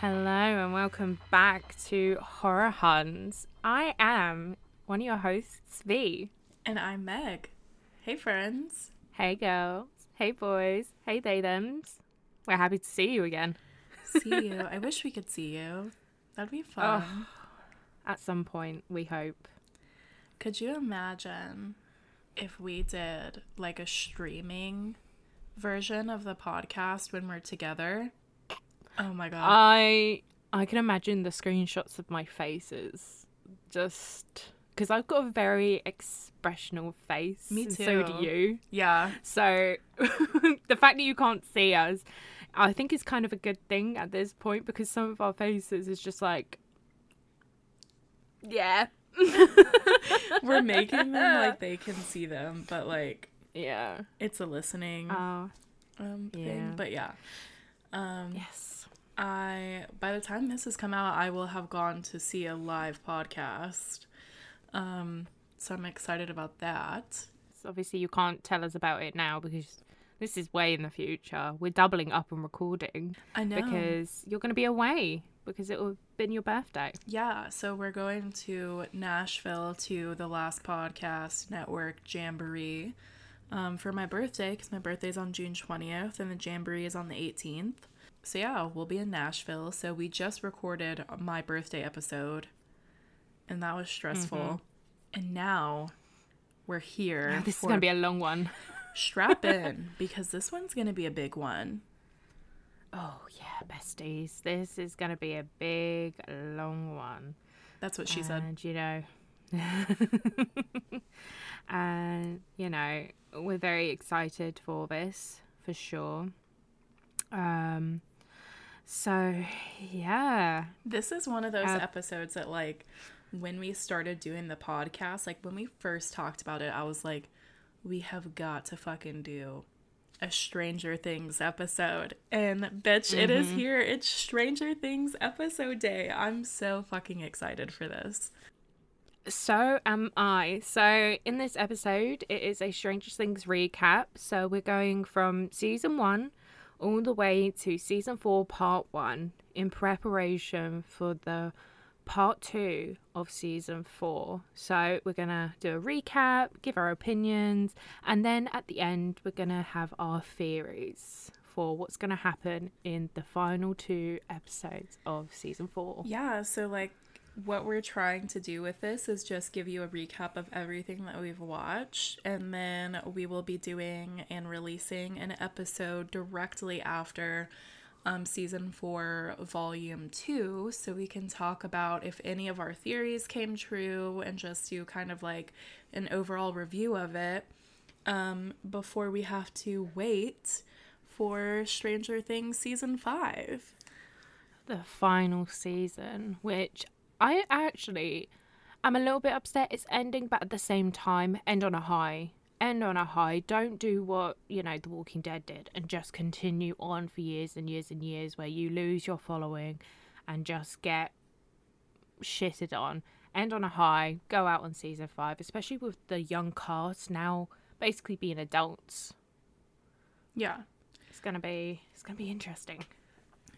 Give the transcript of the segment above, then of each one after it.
Hello and welcome back to Horror Huns. I am one of your hosts, V. And I'm Meg. Hey, friends. Hey, girls. Hey, boys. Hey, they thems. We're happy to see you again. See you. I wish we could see you. That'd be fun. At some point, we hope. Could you imagine if we did like a streaming version of the podcast when we're together? Oh my god. I I can imagine the screenshots of my faces, just because I've got a very expressional face. Me too. So do you. yeah. So the fact that you can't see us, I think is kind of a good thing at this point because some of our faces is just like, yeah, We're making them like they can see them, but like yeah. it's a listening Oh, um thing. yeah. But yeah. Um yes. I by the time this has come out, I will have gone to see a live podcast. Um so I'm excited about that. So obviously you can't tell us about it now because this is way in the future. We're doubling up and recording I know. because you're going to be away because it will been your birthday. Yeah, so we're going to Nashville to the Last Podcast Network Jamboree um, for my birthday because my birthday's on June 20th and the Jamboree is on the 18th. So yeah, we'll be in Nashville. So we just recorded my birthday episode and that was stressful. And now we're here. This is going to be a long one. strap in because this one's going to be a big one. Oh, yeah, besties. This is going to be a big, long one. That's what she said. And, you know, and, you know, we're very excited for this for sure. Um, so, yeah. This is one of those Uh, episodes that, like, when we started doing the podcast, like, when we first talked about it, I was like, we have got to fucking do a Stranger Things episode. And, bitch, it is mm-hmm. here. It's Stranger Things episode day. I'm so fucking excited for this. So am I. So, in this episode, it is a Stranger Things recap. So, we're going from season one all the way to season four, part one, in preparation for the part two of season four. So, we're going to do a recap, give our opinions, and then at the end, we're going to have our theories for what's going to happen in the final two episodes of season four. Yeah, so, like, what we're trying to do with this is just give you a recap of everything that we've watched, and then we will be doing and releasing an episode directly after um, season four, volume two, so we can talk about if any of our theories came true and just do kind of like an overall review of it um, before we have to wait for Stranger Things season five. the final season, which I actually am a little bit upset it's ending, but at the same time, end on a high. End on a high. Don't do what, you know, The Walking Dead did and just continue on for years and years and years where you lose your following and just get shitted on. End on a high. Go out on season five, especially with the young cast now basically being adults. Yeah. It's gonna be it's gonna be interesting.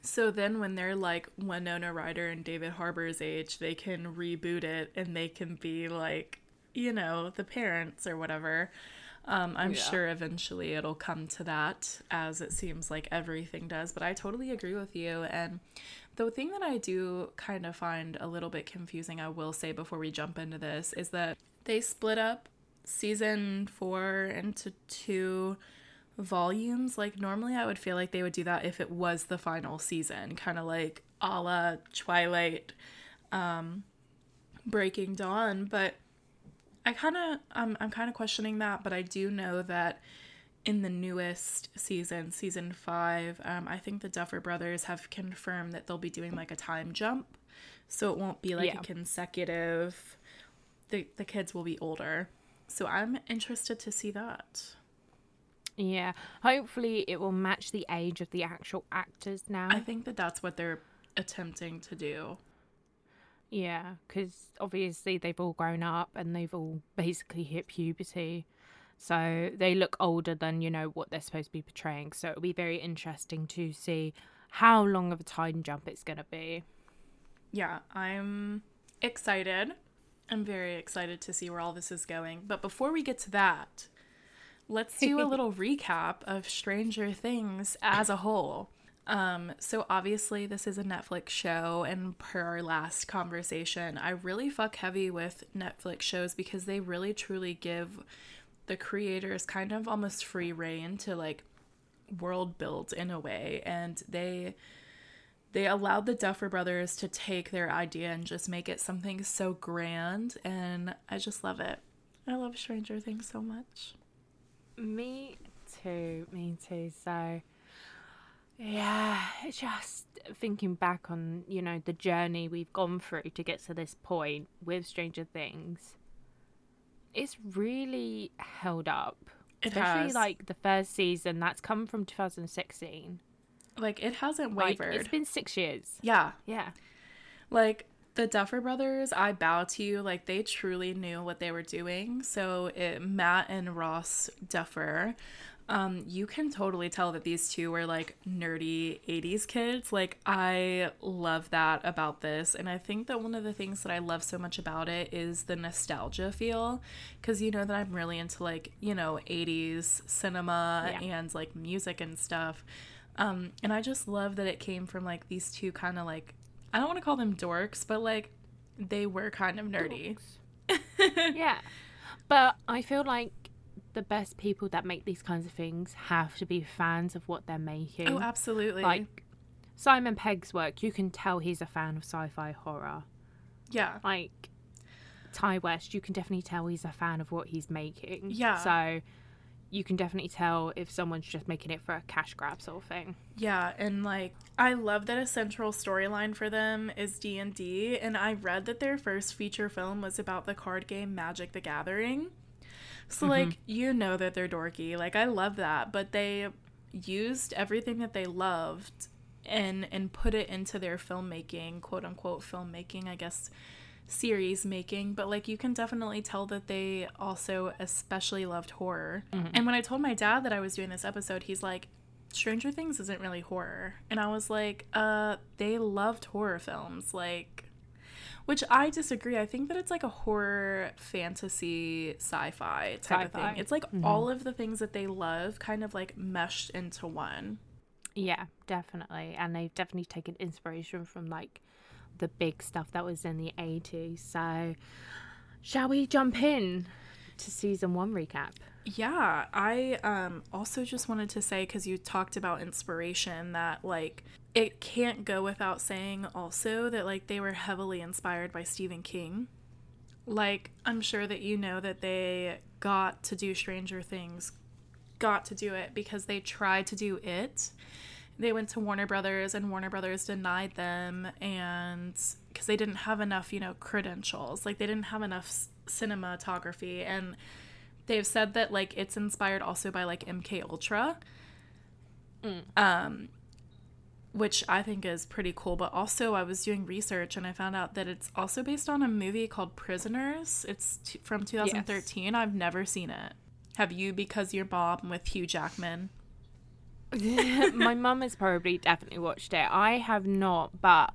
So then when they're like Winona Ryder and David Harbour's age, they can reboot it and they can be like, you know, the parents or whatever. Um, I'm Yeah. sure eventually it'll come to that, as it seems like everything does. But I totally agree with you. And the thing that I do kind of find a little bit confusing, I will say before we jump into this, is that they split up season four into two volumes. Like, normally I would feel like they would do that if it was the final season, kind of like a la Twilight um, Breaking Dawn. But I kind of, um, I'm kind of questioning that, but I do know that in the newest season, season five, um, I think the Duffer Brothers have confirmed that they'll be doing like a time jump. So it won't be like Yeah. a consecutive, the, the kids will be older. So I'm interested to see that. Yeah, hopefully it will match the age of the actual actors now. I think that that's what they're attempting to do. Yeah, because obviously they've all grown up and they've all basically hit puberty. So they look older than, you know, what they're supposed to be portraying. So it'll be very interesting to see how long of a time jump it's going to be. Yeah, I'm excited. I'm very excited to see where all this is going. But before we get to that, let's do a little recap of Stranger Things as a whole. Um, so obviously this is a Netflix show, and per our last conversation, I really fuck heavy with Netflix shows because they really truly give the creators kind of almost free reign to like world build in a way, and they they allowed the Duffer brothers to take their idea and just make it something so grand, and I just love it. I love Stranger Things so much. Me too, me too. So, yeah, just thinking back on, you know, the journey we've gone through to get to this point with Stranger Things, it's really held up. It Especially has. like the first season that's come from 2016. Like it hasn't Like, wavered. it's been six years. yeah, Yeah. Like the Duffer Brothers, I bow to you. Like they truly knew what they were doing. So it, Matt and Ross Duffer, um, you can totally tell that these two were like nerdy 80s kids. Like I love that about this. And I think that one of the things that I love so much about it is the nostalgia feel. Cause you know that I'm really into like, you know, 80s cinema Yeah. and like music and stuff. Um, and I just love that it came from like these two kind of like I don't want to call them dorks, but like they were kind of nerdy. yeah. But I feel like the best people that make these kinds of things have to be fans of what they're making. Oh, absolutely. Like Simon Pegg's work, you can tell he's a fan of sci-fi horror. yeah. Like Ti West, you can definitely tell he's a fan of what he's making. Yeah. So you can definitely tell if someone's just making it for a cash grab sort of thing. Yeah, and like I love that a central storyline for them is D&D and I read that their first feature film was about the card game Magic the Gathering. So like you know that they're dorky. Like I love that, but they used everything that they loved and and put it into their filmmaking, quote unquote filmmaking, I guess series making, but like you can definitely tell that they also especially loved horror. And when I told my dad that I was doing this episode, he's like, Stranger Things isn't really horror. And I was like, uh, they loved horror films. Like, which I disagree. I think that it's like a horror fantasy sci fi type of Sci-fi. thing. It's like mm-hmm. all of the things that they love kind of like meshed into one. Yeah, definitely. And they've definitely taken inspiration from like the big stuff that was in the 80s. So, shall we jump in to season one recap? Yeah, I um also just wanted to say cuz you talked about inspiration that like it can't go without saying also that like they were heavily inspired by Stephen King. Like I'm sure that you know that they got to do Stranger Things got to do it because they tried to do it. They went to Warner Brothers and Warner Brothers denied them and cuz they didn't have enough, you know, credentials. Like they didn't have enough cinematography and they've said that like it's inspired also by like MK Ultra. Um which I think is pretty cool, but also I was doing research and I found out that it's also based on a movie called Prisoners. It's t- from 2013. I've never seen it. Have you because you're Bob with Hugh Jackman? My mum has probably definitely watched it. I have not, but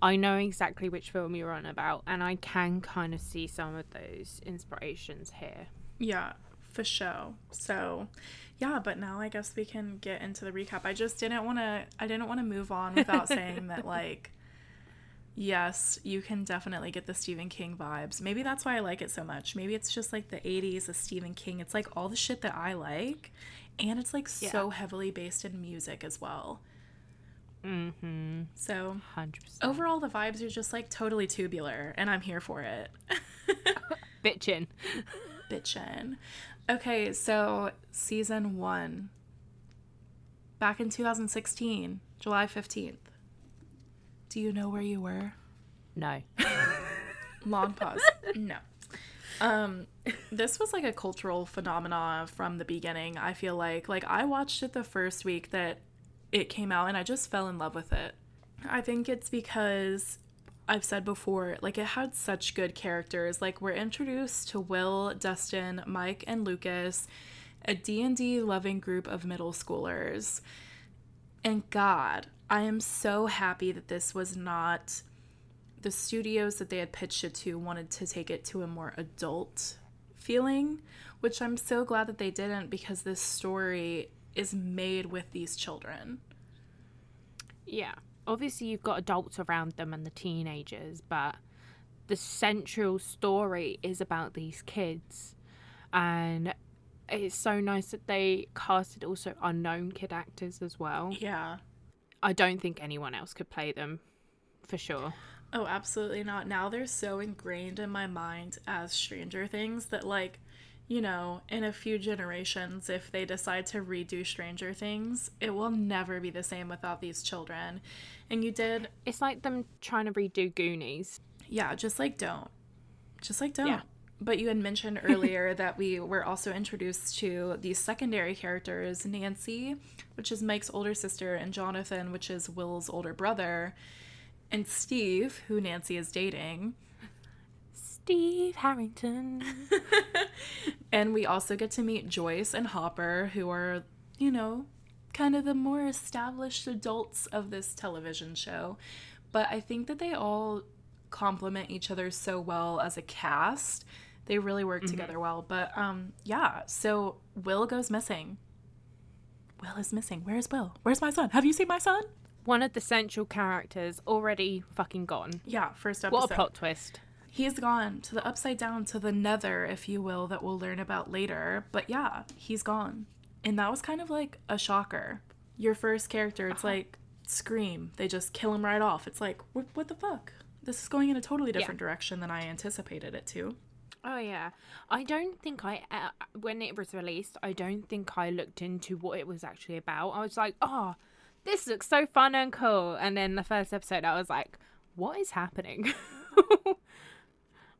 I know exactly which film you're on about, and I can kind of see some of those inspirations here. Yeah, for sure. So, yeah, but now I guess we can get into the recap. I just didn't want to I didn't want to move on without saying that like yes, you can definitely get the Stephen King vibes. Maybe that's why I like it so much. Maybe it's just like the 80s of Stephen King. It's like all the shit that I like and it's like so heavily based in music as well. Mm-hmm. So, 100%. overall the vibes are just like totally tubular and I'm here for it. Bitchin'. bitchin'. Okay, so season one. Back in 2016, July 15th. Do you know where you were? No. Long pause. no. Um, this was like a cultural phenomena from the beginning. I feel like like I watched it the first week that it came out and I just fell in love with it. I think it's because I've said before, like it had such good characters. Like we're introduced to Will, Dustin, Mike, and Lucas, a D&D loving group of middle schoolers. And God, I am so happy that this was not the studios that they had pitched it to wanted to take it to a more adult feeling, which I'm so glad that they didn't because this story is made with these children. Yeah. Obviously, you've got adults around them and the teenagers, but the central story is about these kids. And it's so nice that they casted also unknown kid actors as well. Yeah. I don't think anyone else could play them for sure. Oh, absolutely not. Now they're so ingrained in my mind as Stranger Things that, like, you know, in a few generations, if they decide to redo Stranger Things, it will never be the same without these children. And you did. It's like them trying to redo Goonies. Yeah, just like don't. Just like don't. Yeah. But you had mentioned earlier that we were also introduced to these secondary characters Nancy, which is Mike's older sister, and Jonathan, which is Will's older brother, and Steve, who Nancy is dating. Steve Harrington. and we also get to meet Joyce and Hopper, who are, you know, kind of the more established adults of this television show. But I think that they all complement each other so well as a cast. They really work Mm-hmm. together well. But um yeah, so Will goes missing. Will is missing. Where's Will? Where's my son? Have you seen my son? One of the central characters already fucking gone. Yeah, first episode. What a plot twist. He's gone to the upside down, to the nether, if you will, that we'll learn about later. But yeah, he's gone. And that was kind of like a shocker. Your first character, it's like Scream. They just kill him right off. It's like, what, what the fuck? This is going in a totally different direction than I anticipated it to. Oh yeah, I don't think I uh, when it was released, I don't think I looked into what it was actually about. I was like, oh, this looks so fun and cool, and then the first episode, I was like, what is happening?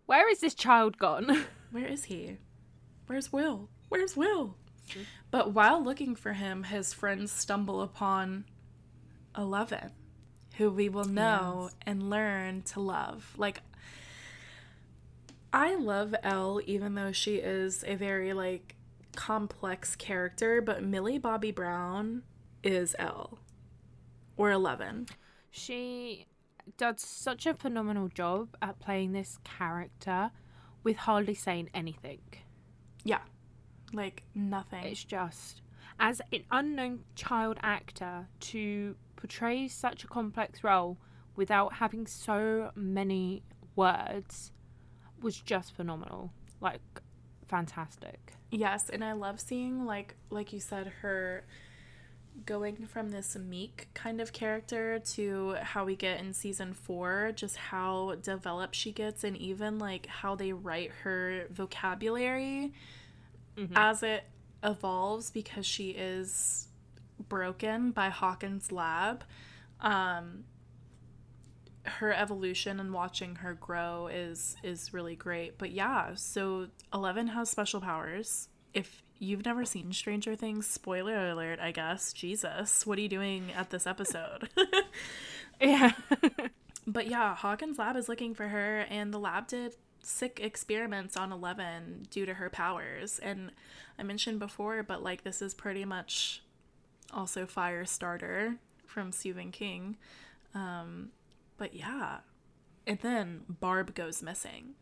Where is this child gone? Where is he? Where's Will? Where's Will? But while looking for him, his friends stumble upon Eleven, who we will know Yes. and learn to love. Like, I love Elle, even though she is a very, like, complex character, but Millie Bobby Brown is Elle. Or Eleven. She does such a phenomenal job at playing this character with hardly saying anything. Yeah. Like, nothing. It's just as an unknown child actor to portray such a complex role without having so many words was just phenomenal. Like fantastic. Yes, and I love seeing like like you said her going from this meek kind of character to how we get in season 4 just how developed she gets and even like how they write her vocabulary as it evolves because she is broken by Hawkins lab um her evolution and watching her grow is is really great. But yeah, so Eleven has special powers. If you've never seen Stranger Things, spoiler alert, I guess. Jesus, what are you doing at this episode? Yeah. but yeah, Hawkins lab is looking for her and the lab did sick experiments on Eleven due to her powers. And I mentioned before, but like this is pretty much also Firestarter from Stephen King. Um, but yeah. And then Barb goes missing.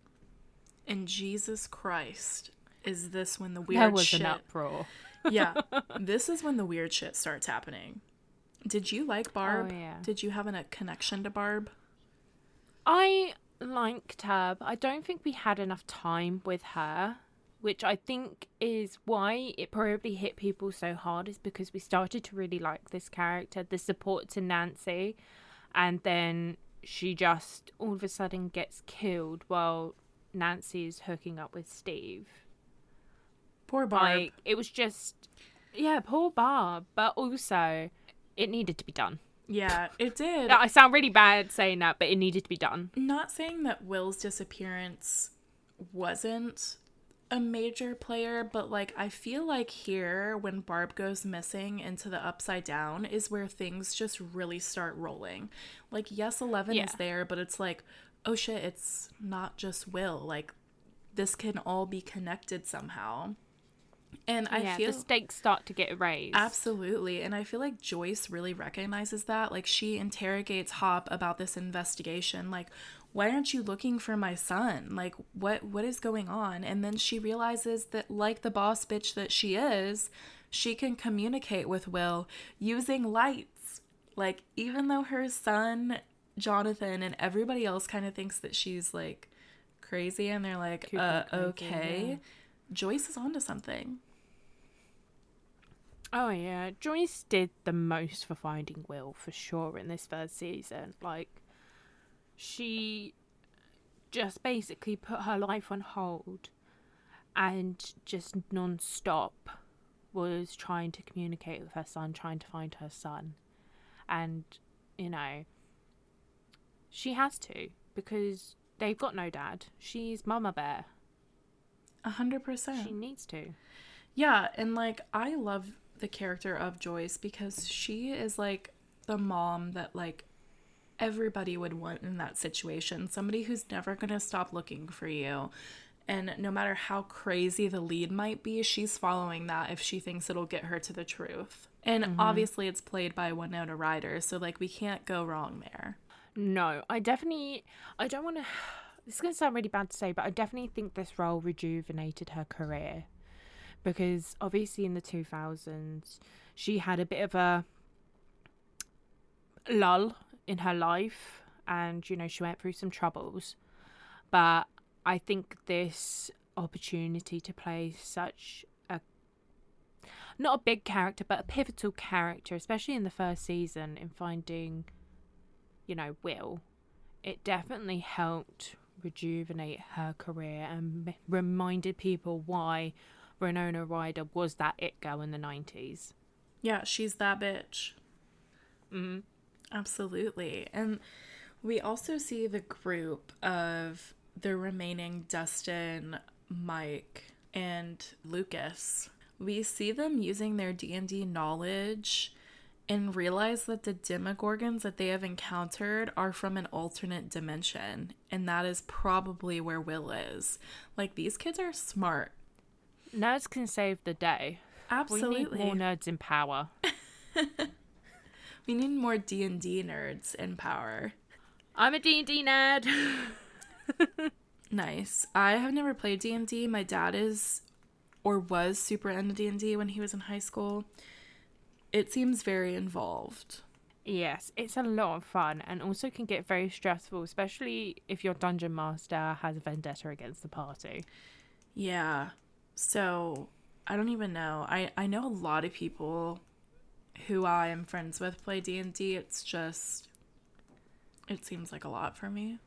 And Jesus Christ, is this when the weird there was shit an uproar. Yeah. This is when the weird shit starts happening. Did you like oh, Barb? Oh, yeah. Did you have an- a connection to Barb? I liked her, but I don't think we had enough time with her, which I think is why it probably hit people so hard, is because we started to really like this character, the support to Nancy, and then she just all of a sudden gets killed while Nancy is hooking up with Steve. Poor Barb. Like, it was just, yeah, poor Barb, but also it needed to be done. yeah, it did. I sound really bad saying that, but it needed to be done. Not saying that Will's disappearance wasn't a major player, but like I feel like here when Barb goes missing into the upside down is where things just really start rolling. Like yes, 11 Yeah. is there, but it's like oh shit, it's not just Will. Like this can all be connected somehow. And I yeah, feel the stakes start to get raised. Absolutely. And I feel like Joyce really recognizes that. Like she interrogates Hop about this investigation. Like, why aren't you looking for my son? Like what what is going on? And then she realizes that like the boss bitch that she is, she can communicate with Will using lights. Like even though her son Jonathan and everybody else kind of thinks that she's like crazy and they're like, uh okay. Joyce is onto something. Oh yeah, Joyce did the most for finding Will for sure in this first season. Like, she just basically put her life on hold and just non-stop was trying to communicate with her son, trying to find her son. And, you know, she has to because they've got no dad. She's Mama Bear. A hundred percent. She needs to. Yeah, and like I love the character of Joyce because she is like the mom that like everybody would want in that situation. Somebody who's never going to stop looking for you. And no matter how crazy the lead might be, she's following that if she thinks it'll get her to the truth. And mm-hmm. obviously it's played by Winona Ryder, so like we can't go wrong there. No, I definitely. I don't want to. This is going to sound really bad to say, but I definitely think this role rejuvenated her career. Because obviously in the 2000s, she had a bit of a lull in her life and, you know, she went through some troubles. But I think this opportunity to play such a not a big character, but a pivotal character, especially in the first season, in finding you know, Will, it definitely helped rejuvenate her career and reminded people why Winona Ryder was that it girl in the 90s. Yeah, she's that bitch. Mm-hmm. Absolutely. And we also see the group of the remaining Dustin, Mike, and Lucas. We see them using their D&D knowledge and realize that the demogorgons that they have encountered are from an alternate dimension and that is probably where Will is. Like these kids are smart. Nerds can save the day. Absolutely. We need more nerds in power. We need more D&D nerds in power. I'm a D&D nerd. Nice. I have never played D&D. My dad is or was super into D&D when he was in high school. It seems very involved. yes, it's a lot of fun and also can get very stressful, especially if your dungeon master has a vendetta against the party. Yeah. So, I don't even know. I I know a lot of people who I am friends with play D&D. It's just it seems like a lot for me.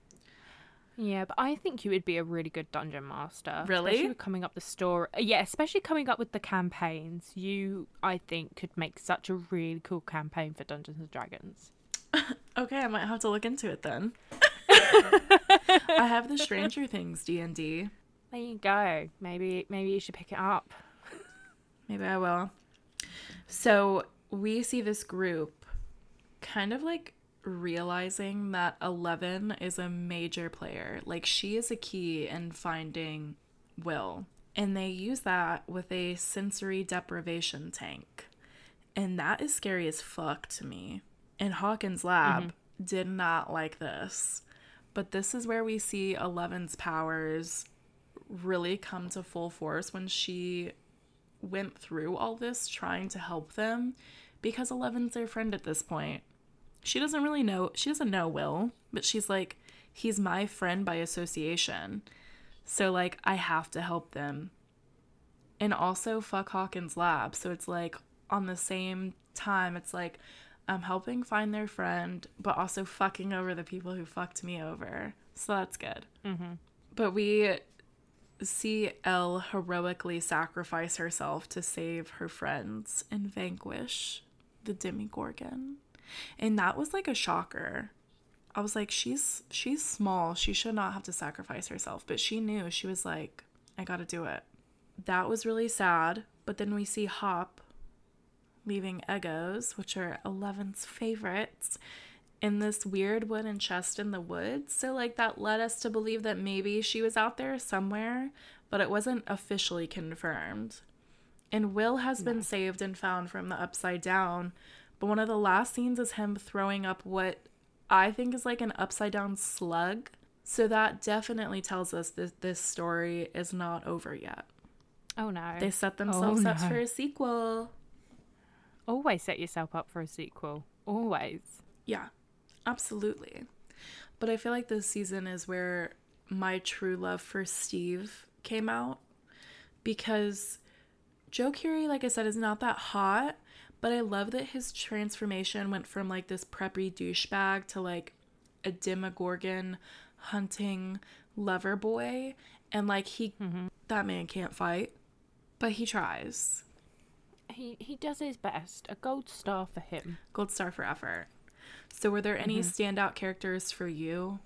Yeah, but I think you would be a really good dungeon master. Really? Especially coming up the story. Yeah, especially coming up with the campaigns. You, I think, could make such a really cool campaign for Dungeons and Dragons. Okay, I might have to look into it then. I have the Stranger Things D&D. There you go. Maybe, maybe you should pick it up. Maybe I will. So we see this group kind of like realizing that Eleven is a major player. Like she is a key in finding Will. And they use that with a sensory deprivation tank. And that is scary as fuck to me. And Hawkins' lab mm-hmm. did not like this. But this is where we see Eleven's powers really come to full force when she went through all this trying to help them because Eleven's their friend at this point. She doesn't really know, she doesn't know Will, but she's like, he's my friend by association. So, like, I have to help them. And also, fuck Hawkins Lab. So, it's like, on the same time, it's like, I'm helping find their friend, but also fucking over the people who fucked me over. So, that's good. Mm-hmm. But we see Elle heroically sacrifice herself to save her friends and vanquish the Demogorgon. And that was like a shocker. I was like, she's she's small. She should not have to sacrifice herself. But she knew. She was like, I gotta do it. that was really sad. But then we see Hop leaving Eggos, which are Eleven's favorites, in this weird wooden chest in the woods. So, like, that led us to believe that maybe she was out there somewhere, but it wasn't officially confirmed. And Will has been saved and found from the upside down. But one of the last scenes is him throwing up what I think is like an upside down slug. So that definitely tells us that this story is not over yet. Oh no. They set oh, themselves oh, no. up for a sequel. Always set yourself up for a sequel. Always. Yeah, absolutely. But I feel like this season is where my true love for Steve came out because Joe Keery, like I said, is not that hot, but I love that his transformation went from like this preppy douchebag to like a demogorgon hunting lover boy. And like he, mm-hmm. that man can't fight, but he tries. He he does his best. A gold star for him. Gold star for effort. So, were there any mm-hmm. standout characters for you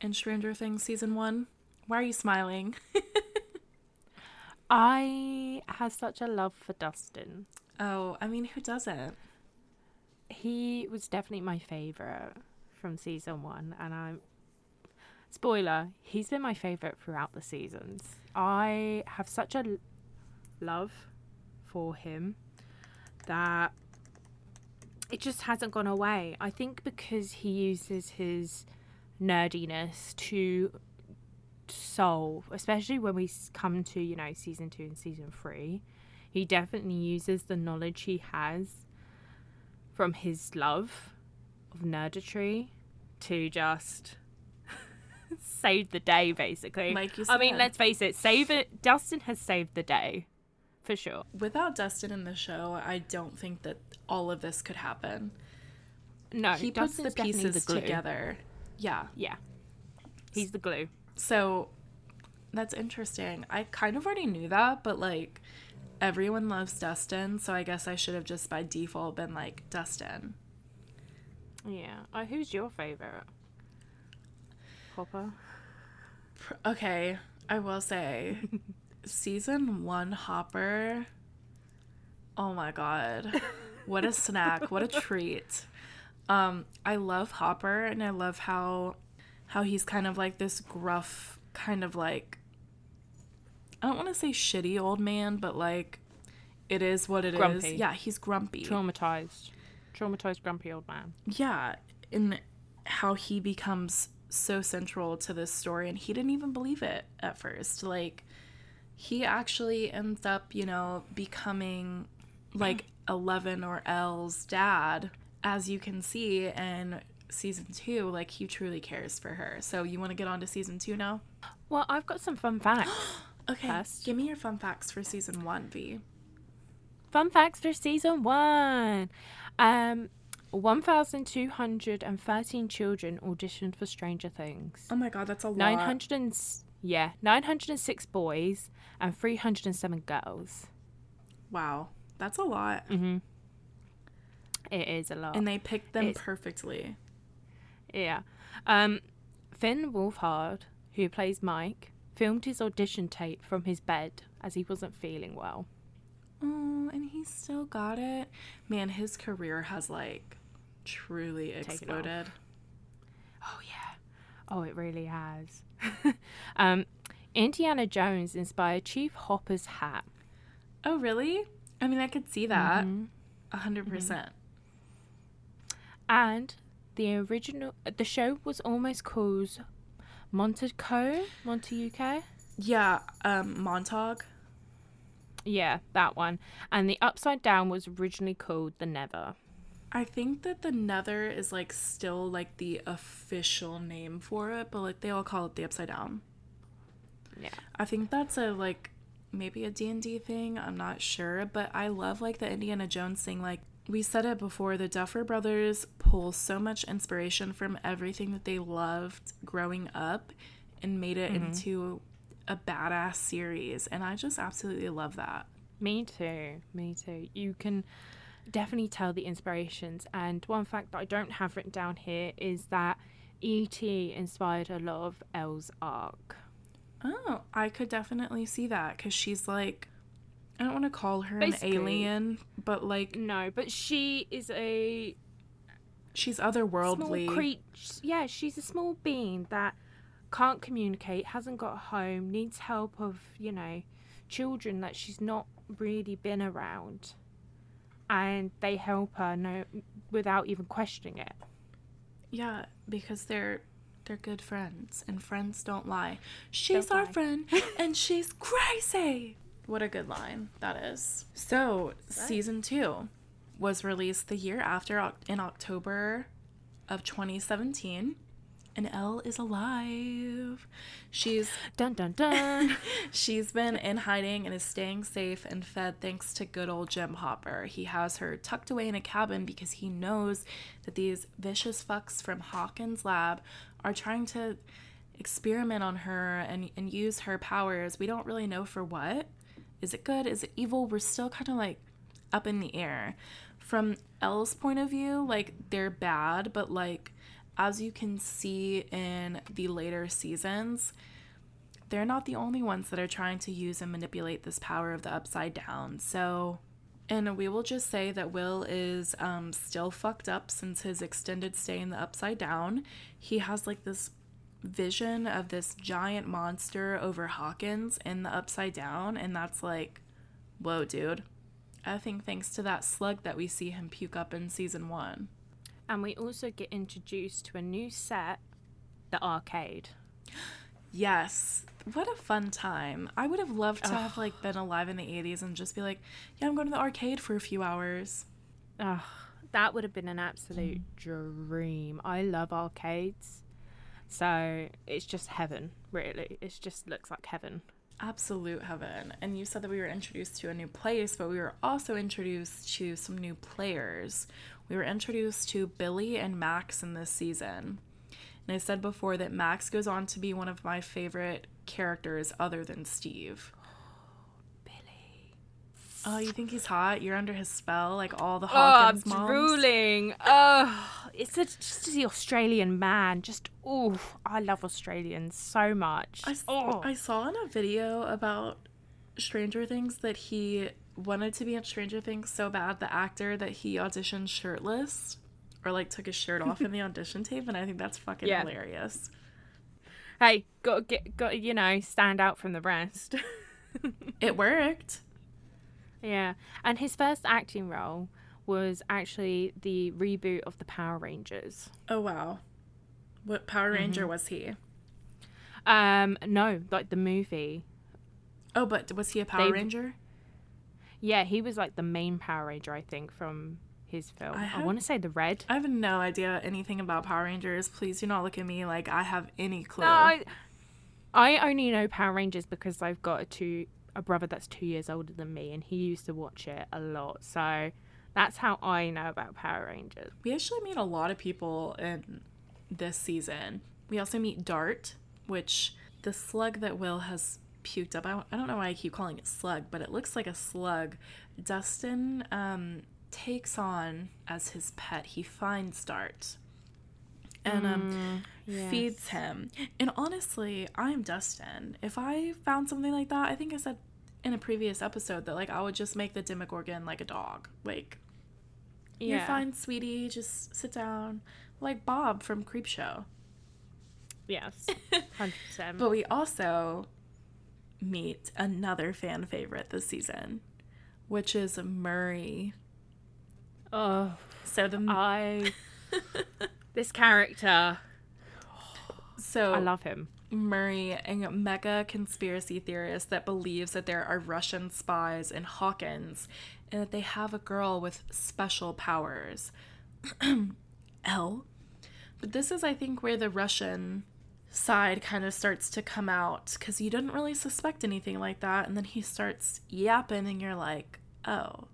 in Stranger Things season one? Why are you smiling? I have such a love for Dustin. Oh, I mean, who doesn't? He was definitely my favorite from season one, and I'm spoiler, he's been my favorite throughout the seasons. I have such a love for him that it just hasn't gone away. I think because he uses his nerdiness to solve, especially when we come to, you know, season two and season three, he definitely uses the knowledge he has from his love of nerditry to just save the day, basically. I mean, let's face it, save it. Dustin has saved the day, for sure. Without Dustin in the show, I don't think that all of this could happen. No, he Dustin's puts the pieces the together. Yeah, yeah, he's the glue. So that's interesting. I kind of already knew that, but like everyone loves Dustin, so I guess I should have just by default been like Dustin. Yeah. Uh, who's your favorite? Hopper. Okay, I will say, season one Hopper. Oh my god, what a snack! What a treat! Um, I love Hopper, and I love how how he's kind of like this gruff, kind of like I don't want to say shitty old man, but like it is what it grumpy. is. Yeah, he's grumpy. Traumatized. Traumatized grumpy old man. Yeah, in how he becomes so central to this story and he didn't even believe it at first. Like he actually ends up, you know, becoming like Eleven or El's dad, as you can see in season two. Like he truly cares for her. So you want to get on to season two now? Well, I've got some fun facts. Okay. First. Give me your fun facts for season one, V. Fun facts for season one. Um, 1,213 children auditioned for Stranger Things. Oh my god, that's a lot. 900 and, yeah, 906 boys and 307 girls. Wow, that's a lot. Mm-hmm. It is a lot. And they picked them it's, perfectly. Yeah. Um, Finn Wolfhard, who plays Mike, filmed his audition tape from his bed as he wasn't feeling well. Oh, and he still got it. Man, his career has like truly exploded. Oh yeah. Oh, it really has. um, Indiana Jones inspired Chief Hopper's hat. Oh, really? I mean, I could see that. Mm-hmm. A 100%. Mm-hmm. And the original, the show was almost called Montague, UK. Yeah, um, Montauk. Yeah, that one. And the Upside Down was originally called the Nether. I think that the Nether is like still like the official name for it, but like they all call it the Upside Down. Yeah. I think that's a like maybe a D&D thing, I'm not sure, but I love like the Indiana Jones thing like we said it before the Duffer Brothers pull so much inspiration from everything that they loved growing up and made it mm-hmm. into a badass series. And I just absolutely love that. Me too. Me too. You can definitely tell the inspirations. And one fact that I don't have written down here is that E.T. inspired a lot of Elle's arc. Oh, I could definitely see that because she's like I don't want to call her Basically- an alien, but like No, but she is a she's small otherworldly. creature. Yeah, she's a small being that can't communicate, hasn't got a home, needs help of, you know, children that she's not really been around. And they help her no without even questioning it. yeah, because they're they're good friends and friends don't lie. She's our lie. friend and she's crazy. What a good line that is. So, season 2 was released the year after in October of 2017 and Elle is alive. She's Dun dun dun. She's been in hiding and is staying safe and fed thanks to good old Jim Hopper. He has her tucked away in a cabin because he knows that these vicious fucks from Hawkins' lab are trying to experiment on her and, and use her powers. We don't really know for what. Is it good? Is it evil? We're still kind of like up in the air. From Elle's point of view, like they're bad, but like as you can see in the later seasons, they're not the only ones that are trying to use and manipulate this power of the upside down. So, and we will just say that Will is um, still fucked up since his extended stay in the upside down. He has like this vision of this giant monster over Hawkins in the upside down, and that's like, whoa, dude. I think thanks to that slug that we see him puke up in season one. And we also get introduced to a new set, the arcade. Yes. What a fun time. I would have loved to have like been alive in the 80s and just be like, yeah, I'm going to the arcade for a few hours. Ugh, that would have been an absolute mm. dream. I love arcades. So it's just heaven, really. It just looks like heaven. Absolute heaven. And you said that we were introduced to a new place, but we were also introduced to some new players. We were introduced to Billy and Max in this season. And I said before that Max goes on to be one of my favorite characters other than Steve. Billy. Oh, you think he's hot? You're under his spell, like all the Oh, I'm Hawkins moms. drooling. Oh, it's a, just the Australian man. Just, oh, I love Australians so much. I, oh, I saw in a video about Stranger Things that he wanted to be in Stranger Things so bad, the actor, that he auditioned shirtless or like took his shirt off in the audition tape, and I think that's fucking Yeah. hilarious. hey, got get, got you know, stand out from the rest. It worked. Yeah, and his first acting role was actually the reboot of the Power Rangers. Oh wow. What Power Ranger was he? Um, no, like the movie. Oh, but was he a Power They- Ranger? Yeah, he was like the main Power Ranger, I think, from his film. I I, want to say the red. I have no idea anything about Power Rangers. Please do not look at me like I have any clue. No, I, I only know Power Rangers because I've got a two a brother that's two years older than me, and he used to watch it a lot. So that's how I know about Power Rangers. We actually meet a lot of people in this season. We also meet Dart, which the slug that Will has puked up. I, I don't know why I keep calling it slug, but it looks like a slug. Dustin um, takes on as his pet. He finds Dart and um, yes. feeds him. And honestly, I'm Dustin. If I found something like that, I think I said in a previous episode that like I would just make the Demogorgon like a dog. Like you're Yeah. fine, sweetie. Just sit down. Like Bob from Creepshow. Yes, hundred percent. But we also meet another fan favorite this season, which is Murray. Oh, So the I this character, so I love him. Murray, a mega conspiracy theorist that believes that there are Russian spies in Hawkins and that they have a girl with special powers. El. But this is, I think, where the Russian side kind of starts to come out because you didn't really suspect anything like that. And then he starts yapping, and you're like, oh,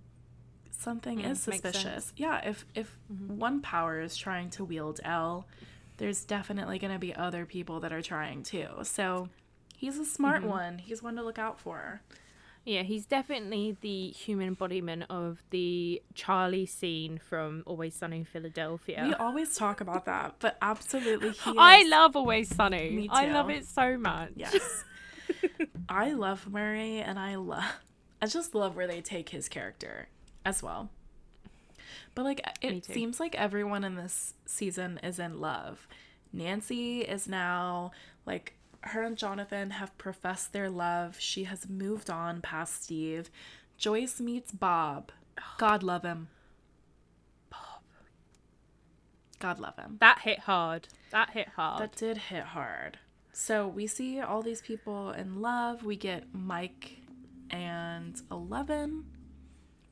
something Mm, is suspicious. Yeah, if, if one power is trying to wield El, there's definitely going to be other people that are trying too. So he's a smart one. He's one to look out for. Yeah, he's definitely the human embodiment of the Charlie scene from Always Sunny in Philadelphia. We always talk about that, but absolutely he I love Always Sunny. Me I love it so much. Yes. I love Murray and I love I just love where they take his character as well. But like it seems like everyone in this season is in love. Nancy is now like her and Jonathan have professed their love. She has moved on past Steve. Joyce meets Bob. God love him. Bob. God love him. That hit hard. That hit hard. That did hit hard. So we see all these people in love. We get Mike and Eleven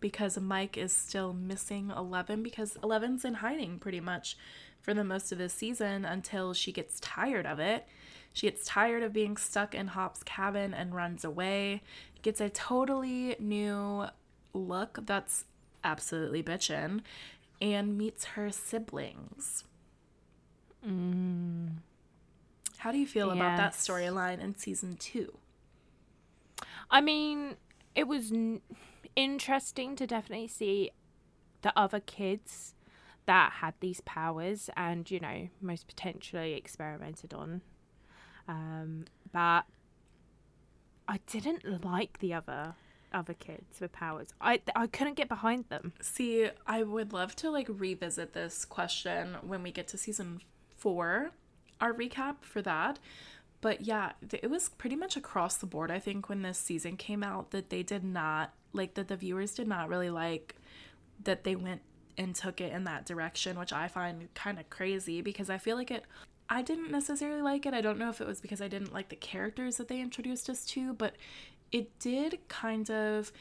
because Mike is still missing Eleven because Eleven's in hiding pretty much for the most of this season until she gets tired of it. She gets tired of being stuck in Hop's cabin and runs away. Gets a totally new look that's absolutely bitchin' and meets her siblings. Mm. How do you feel yes. about that storyline in season two? I mean, it was n- interesting to definitely see the other kids that had these powers and, you know, most potentially experimented on. Um, but I didn't like the other other kids with powers. I I couldn't get behind them. See, I would love to like revisit this question when we get to season 4, our recap for that. But yeah, it was pretty much across the board I think when this season came out that they did not like that the viewers did not really like that they went and took it in that direction, which I find kind of crazy because I feel like it I didn't necessarily like it. I don't know if it was because I didn't like the characters that they introduced us to, but it did kind of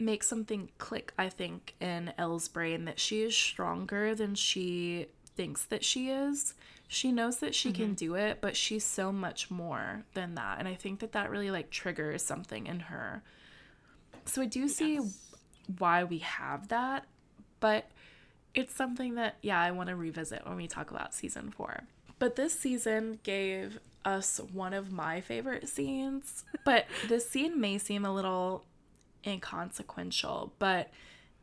make something click, I think, in El's brain that she is stronger than she thinks that she is. She knows that she mm-hmm. can do it, but she's so much more than that. And I think that that really like triggers something in her. So I do see yes. why we have that, but it's something that, yeah, I want to revisit when we talk about season four. But this season gave us one of my favorite scenes. But this scene may seem a little inconsequential, but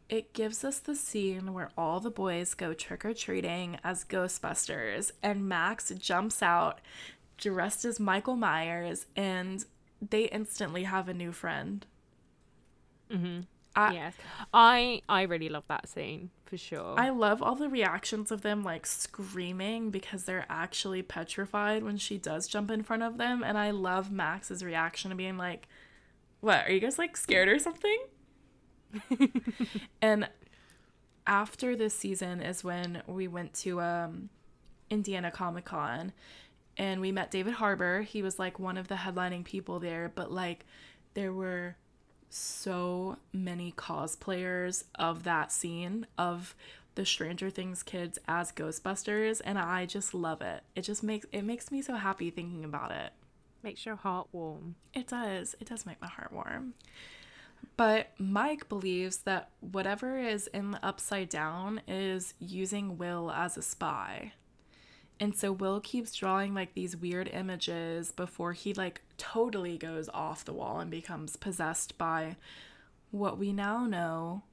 it gives us the scene where all the boys go trick or treating as Ghostbusters, and Max jumps out dressed as Michael Myers, and they instantly have a new friend. Mm-hmm. I, yes, I I really love that scene for sure. I love all the reactions of them like screaming because they're actually petrified when she does jump in front of them, and I love Max's reaction of being like, "What are you guys like scared or something?" and after this season is when we went to um, Indiana Comic Con and we met David Harbour. He was like one of the headlining people there, but like there were so many cosplayers of that scene of the Stranger Things kids as Ghostbusters and I just love it. It just makes it makes me so happy thinking about it. Makes your heart warm. It does. It does make my heart warm. But Mike believes that whatever is in the upside down is using Will as a spy. And so Will keeps drawing like these weird images before he like totally goes off the wall and becomes possessed by what we now know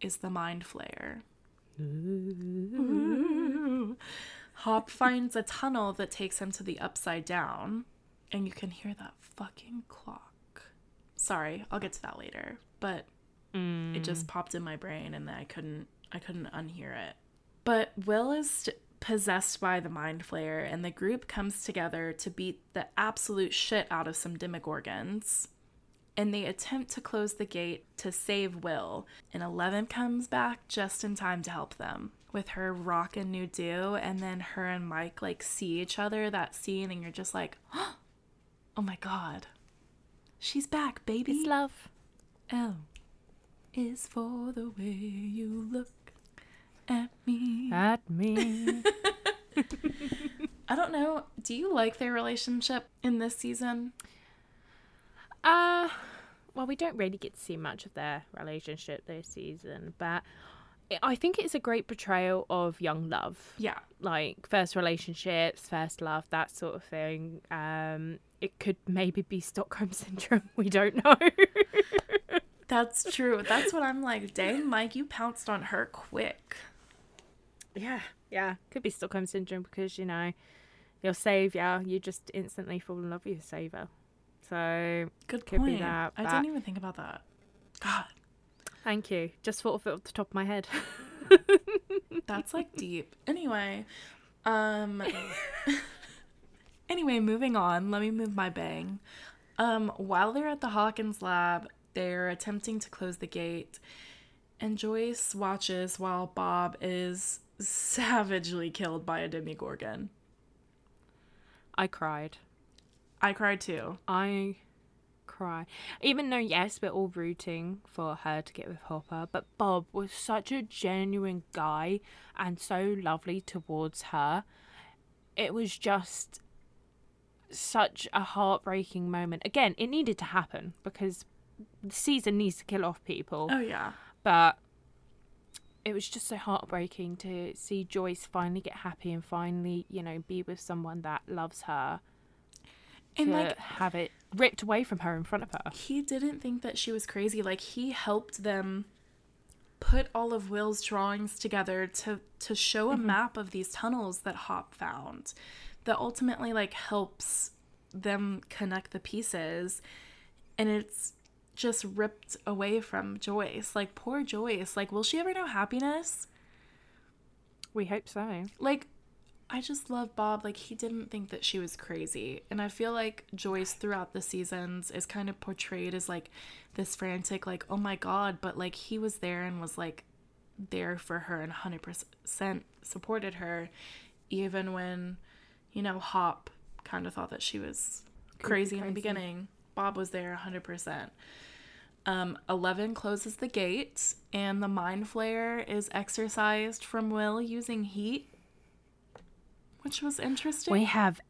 is the mind flayer. Hop finds a tunnel that takes him to the upside down, and you can hear that fucking clock. Sorry, I'll get to that later, but mm. it just popped in my brain and I couldn't I couldn't unhear it. But Will is st- possessed by the mind flayer, and the group comes together to beat the absolute shit out of some demogorgons. And they attempt to close the gate to save Will, and Eleven comes back just in time to help them with her rock and new do, and then her and Mike like see each other that scene, and you're just like, oh my god, she's back, baby. It's love. L is for the way you look at me. At me. I don't know. Do you like their relationship in this season? Uh, well, we don't really get to see much of their relationship this season, but I think it's a great portrayal of young love. Yeah. Like first relationships, first love, that sort of thing. Um, it could maybe be Stockholm syndrome. We don't know. That's true. That's what I'm like. Dang, Mike, you pounced on her quick. Yeah, yeah. Could be Stockholm syndrome because, you know, your savior, you just instantly fall in love with your savior. So good could point. Be that, I didn't even think about that. God, Thank you. Just thought of it off the top of my head. that's like deep. Anyway, um Anyway, moving on. Let me move my bang. Um while they're at the Hawkins lab, they're attempting to close the gate and Joyce watches while Bob is savagely killed by a Demogorgon. I cried. I cried too. I cry. Even though, yes, we're all rooting for her to get with Hopper, but Bob was such a genuine guy and so lovely towards her. It was just such a heartbreaking moment. Again, it needed to happen because the season needs to kill off people. Oh yeah. but it was just so heartbreaking to see Joyce finally get happy and finally, you know, be with someone that loves her And like have it ripped away from her in front of her. he didn't think that she was crazy. Like he helped them put all of Will's drawings together to to show a mm-hmm. map of these tunnels that Hop found that ultimately like helps them connect the pieces and it's just ripped away from Joyce. Like poor Joyce. Like will she ever know happiness? We hope so. like I just love Bob. Like he didn't think that she was crazy. And I feel like Joyce throughout the seasons is kind of portrayed as like this frantic like oh my god, but like he was there and was like there for her and 100% supported her even when you know Hop kind of thought that she was crazy in the beginning. Bob was there 100%. Um, Eleven closes the gate, and the mind flayer is exercised from Will using heat, which was interesting. We have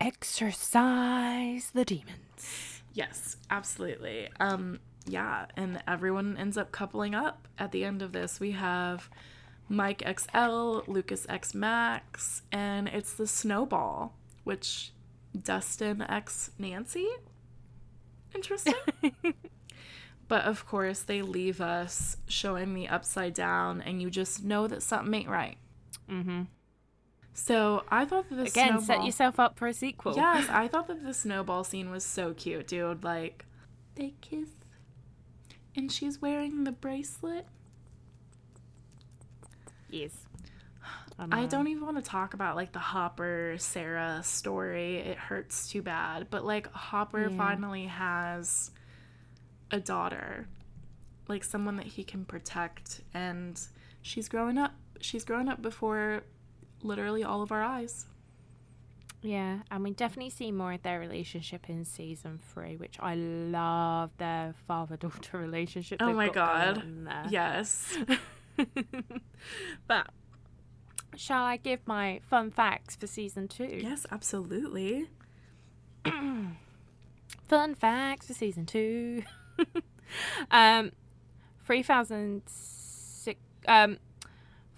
exorcised the demons. Yes, absolutely. Um, yeah, and everyone ends up coupling up at the end of this. We have Mike XL, Lucas X Max, and it's the snowball, which Dustin X Nancy. Interesting. but of course, they leave us showing me upside down, and you just know that something ain't right. Mm-hmm. So I thought that the Again, snowball... set yourself up for a sequel. Yes, I thought that the snowball scene was so cute, dude. Like, they kiss, and she's wearing the bracelet. Yes. I don't even want to talk about like the Hopper Sarah story. It hurts too bad. But like, Hopper Yeah. finally has a daughter, like someone that he can protect, and she's growing up. She's growing up before literally all of our eyes. Yeah, and we definitely see more of their relationship in season three, which I love their father daughter relationship. Oh my God. Yes. but shall I give my fun facts for season two? yes, absolutely. Fun facts for season two. um, three thousand six. Um,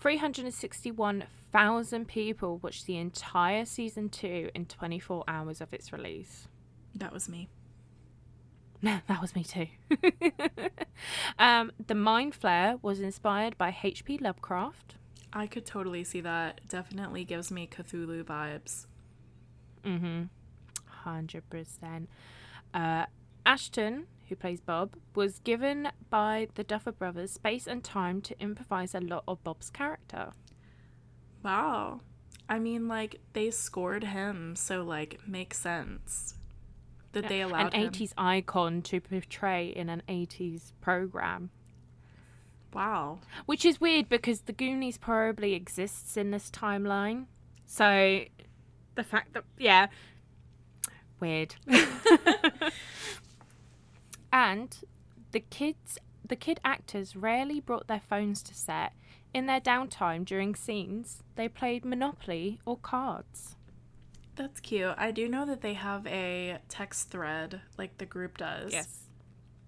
three hundred and sixty-one thousand people watched the entire season two in twenty-four hours of its release. That was me. that was me too. um, the Mind Flayer was inspired by H.P. Lovecraft. I could totally see that. Definitely gives me Cthulhu vibes. Mm-hmm. Hundred percent. Uh, Astin, who plays Bob, was given by the Duffer Brothers space and time to improvise a lot of Bob's character. Wow. I mean, like, they scored him, so, like, makes sense that they An allowed him. 80s icon to portray in an 80s program. Wow. Which is weird because the Goonies probably exists in this timeline. So the fact that yeah. Weird. and the kids the kid actors rarely brought their phones to set. In their downtime during scenes, they played Monopoly or cards. That's cute. I do know that they have a text thread, like the group does. Yes.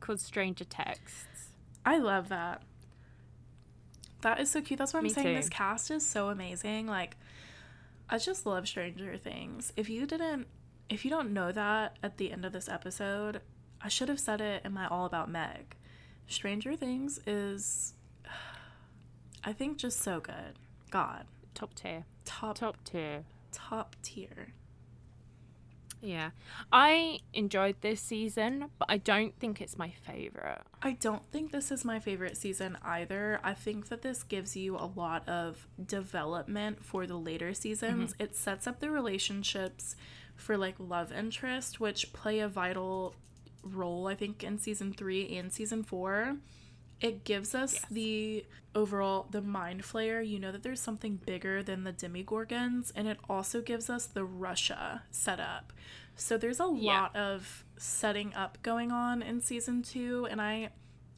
Called Stranger Texts. I love that. That is so cute. That's why I'm Me saying this cast is so amazing. Like, I just love Stranger Things. If you didn't, if you don't know that at the end of this episode, I should have said it in my All About Meg. Stranger Things is, I think, just so good. God, Top tier. top top, tier. Top tier. Yeah. I enjoyed this season, but I don't think it's my favorite. I don't think this is my favorite season either. I think that this gives you a lot of development for the later seasons. Mm-hmm. It sets up the relationships for like love interest, which play a vital role, I think, in season three and season four. It gives us yes. the overall the mind flayer. You know that there's something bigger than the Demogorgons, and it also gives us the Russia setup. So there's a yeah. lot of setting up going on in season two, and I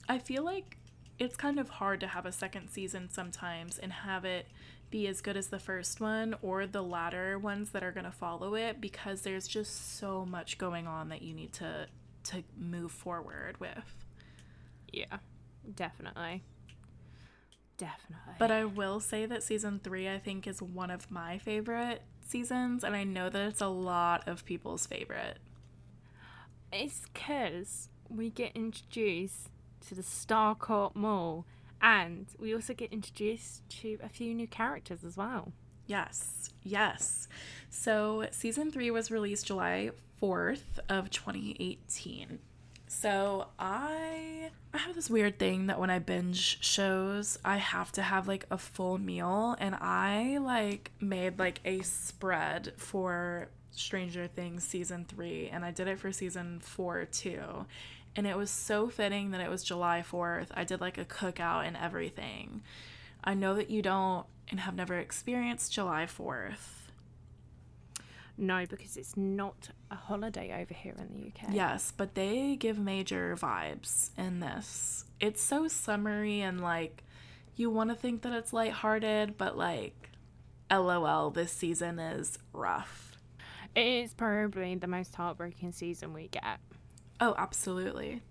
I feel like it's kind of hard to have a second season sometimes and have it be as good as the first one or the latter ones that are going to follow it because there's just so much going on that you need to to move forward with. Yeah, definitely. Definitely. But I will say that season three, I think, is one of my favorite seasons, and I know that it's a lot of people's favorite. It's because we get introduced to the Starcourt Mall, and we also get introduced to a few new characters as well. Yes, yes. So season three was released July 4th of 2018. So I I have this weird thing that when I binge shows, I have to have like a full meal and I like made like a spread for Stranger Things season 3 and I did it for season 4 too. And it was so fitting that it was July 4th. I did like a cookout and everything. I know that you don't and have never experienced July 4th no, because it's not a holiday over here in the UK. Yes, but they give major vibes in this. It's so summery and like you want to think that it's lighthearted, but like LOL, this season is rough. It is probably the most heartbreaking season we get. Oh, absolutely.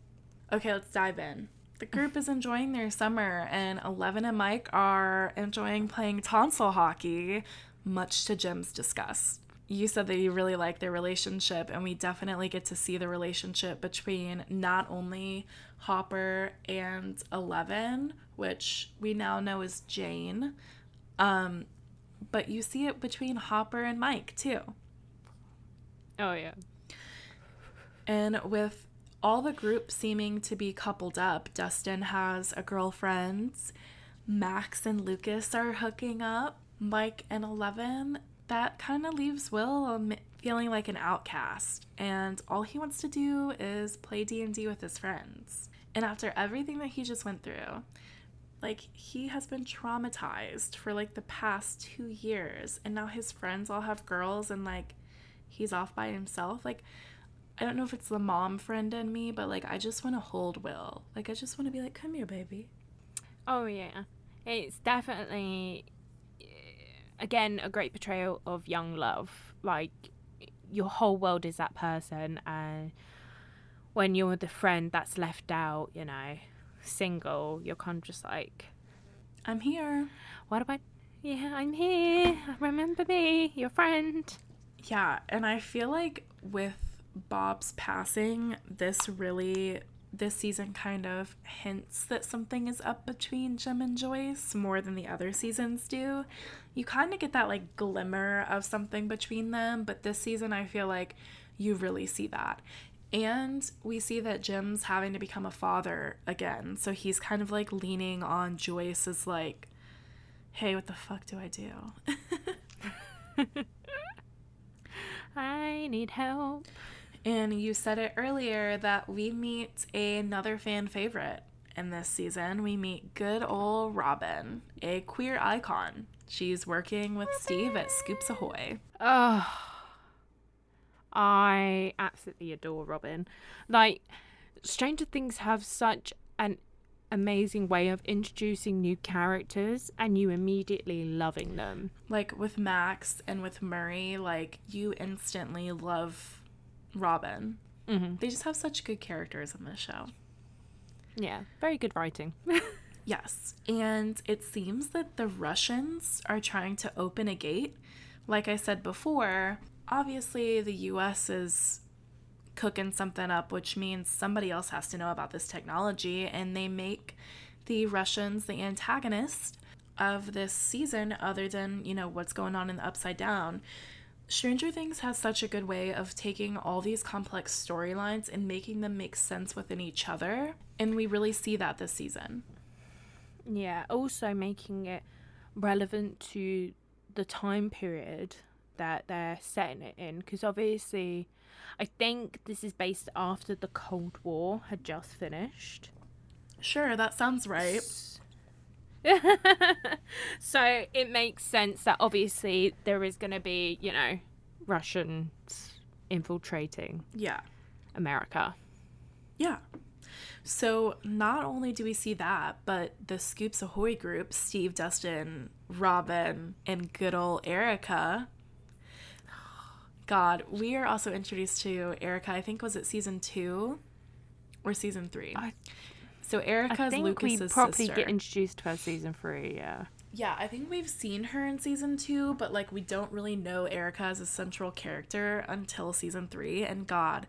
Okay, let's dive in. The group is enjoying their summer, and Eleven and Mike are enjoying playing tonsil hockey, much to Jim's disgust you said that you really like their relationship, and we definitely get to see the relationship between not only Hopper and Eleven, which we now know is Jane, um, but you see it between Hopper and Mike too. Oh, yeah. And with all the group seeming to be coupled up, Dustin has a girlfriend, Max and Lucas are hooking up, Mike and Eleven that kind of leaves Will um, feeling like an outcast, and all he wants to do is play D&D with his friends. And after everything that he just went through, like he has been traumatized for like the past 2 years, and now his friends all have girls and like he's off by himself. Like I don't know if it's the mom friend in me, but like I just want to hold Will. Like I just want to be like, "Come here, baby." Oh yeah. It's definitely again a great portrayal of young love. Like your whole world is that person and when you're the friend that's left out you know single you're kind of just like i'm here. What about yeah i'm here. Remember me your friend. Yeah and i feel like with bob's passing this really this season kind of hints that something is up between Jim and Joyce more than the other seasons do. You kind of get that like glimmer of something between them, but this season I feel like you really see that. And we see that Jim's having to become a father again. So he's kind of like leaning on Joyce as like, hey, what the fuck do I do? I need help. And you said it earlier that we meet another fan favorite in this season. We meet good old Robin, a queer icon. She's working with Steve at Scoops Ahoy. Oh, I absolutely adore Robin. Like, Stranger Things have such an amazing way of introducing new characters and you immediately loving them. Like with Max and with Murray, like you instantly love Robin. Mm-hmm. They just have such good characters in this show. Yeah, very good writing. yes, and it seems that the Russians are trying to open a gate. Like I said before, obviously the US is cooking something up, which means somebody else has to know about this technology, and they make the Russians the antagonist of this season, other than, you know, what's going on in the Upside Down Stranger Things has such a good way of taking all these complex storylines and making them make sense within each other. And we really see that this season. Yeah, also making it relevant to the time period that they're setting it in. Because obviously, I think this is based after the Cold War had just finished. Sure, that sounds right. so it makes sense that obviously there is going to be, you know, Russians infiltrating Yeah. America. Yeah. So not only do we see that, but the Scoops Ahoy group, Steve, Dustin, Robin, and good old Erica. God, we are also introduced to Erica. I think was it season two or season three? I- so Erica's I think Lucas's we probably sister. get introduced to her season three, yeah. Yeah, I think we've seen her in season two, but like we don't really know Erica as a central character until season three. And God,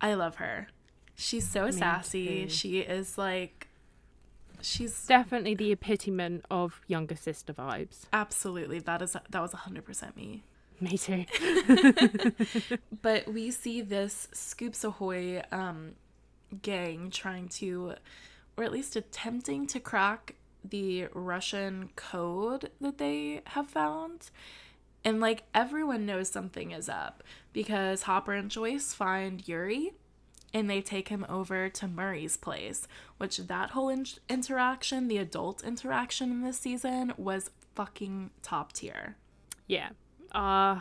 I love her. She's so sassy. too. She is like, she's Definitely the epitome of younger sister vibes. absolutely that is that was hundred percent me. Me too. But we see this Scoops Ahoy um, gang trying to, or at least attempting to crack the Russian code that they have found. And like everyone knows something is up because Hopper and Joyce find Yuri and they take him over to Murray's place, which that whole in- interaction, the adult interaction in this season, was fucking top tier. Yeah. Uh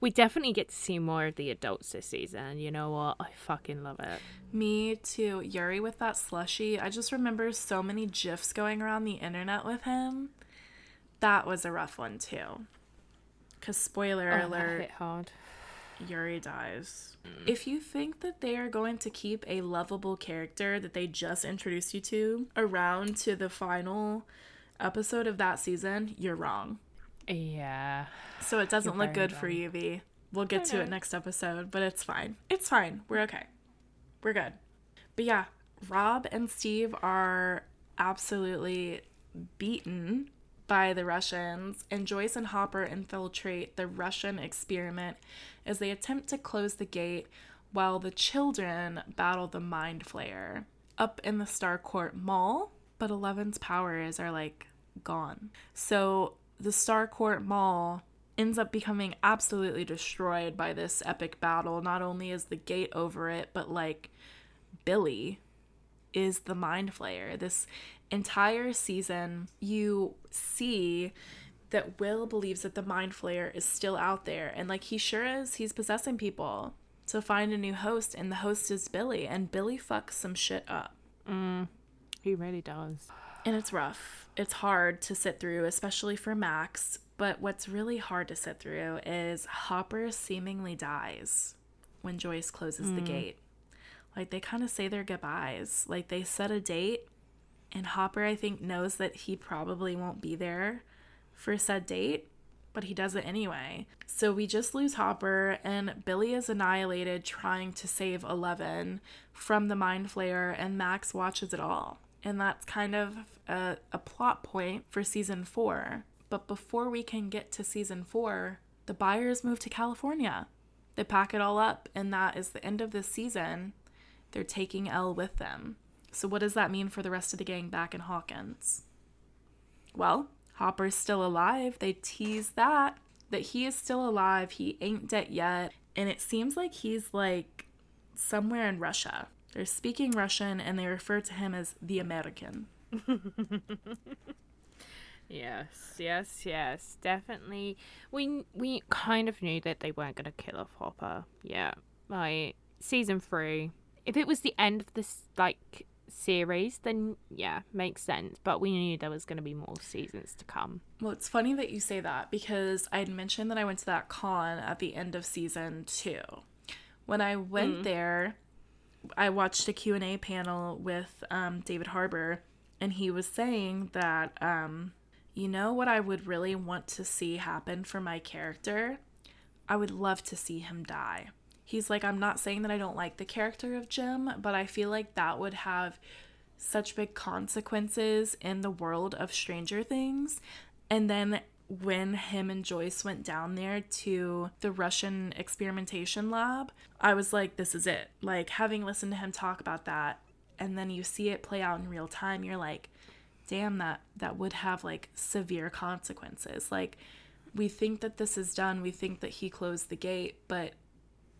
we definitely get to see more of the adults this season. You know what? I fucking love it. Me too. Yuri with that slushy. I just remember so many gifs going around the internet with him. That was a rough one too. Cause spoiler Oh, alert, hit hard. Yuri dies. If you think that they are going to keep a lovable character that they just introduced you to around to the final episode of that season, you're wrong. Yeah. So it doesn't You're look good for wrong. you, V. We'll get to it next episode, but it's fine. It's fine. We're okay. We're good. But yeah, Rob and Steve are absolutely beaten by the Russians, and Joyce and Hopper infiltrate the Russian experiment as they attempt to close the gate while the children battle the Mind Flayer up in the Starcourt Mall. But Eleven's powers are like gone. So the Starcourt Mall ends up becoming absolutely destroyed by this epic battle. Not only is the gate over it, but like Billy is the mind flayer. This entire season, you see that Will believes that the mind flayer is still out there. And like he sure is, he's possessing people to find a new host, and the host is Billy. And Billy fucks some shit up. Mm, he really does. And it's rough. It's hard to sit through, especially for Max. But what's really hard to sit through is Hopper seemingly dies when Joyce closes the hmm. gate. Like they kind of say their goodbyes. Like they set a date, and Hopper, I think, knows that he probably won't be there for said date, but he does it anyway. So we just lose Hopper, and Billy is annihilated trying to save Eleven from the Mind Flayer, and Max watches it all. And that's kind of a, a plot point for season four. But before we can get to season four, the Byers move to California. They pack it all up, and that is the end of this season. They're taking El with them. So, what does that mean for the rest of the gang back in Hawkins? Well, Hopper's still alive. They tease that, that he is still alive. He ain't dead yet. And it seems like he's like somewhere in Russia. They're speaking Russian and they refer to him as the American. Yes, yes, yes, definitely. We we kind of knew that they weren't gonna kill off Hopper. Yeah, like season three. If it was the end of this like series, then yeah, makes sense. But we knew there was gonna be more seasons to come. Well, it's funny that you say that because I had mentioned that I went to that con at the end of season two. When I went mm. there, I watched a Q&A panel with um, David Harbour, and he was saying that, um, you know what I would really want to see happen for my character? I would love to see him die. He's like, I'm not saying that I don't like the character of Jim, but I feel like that would have such big consequences in the world of Stranger Things. And then when him and Joyce went down there to the Russian experimentation lab, I was like, this is it. Like, having listened to him talk about that, and then you see it play out in real time, you're like, damn, that, that would have like severe consequences. Like, we think that this is done, we think that he closed the gate, but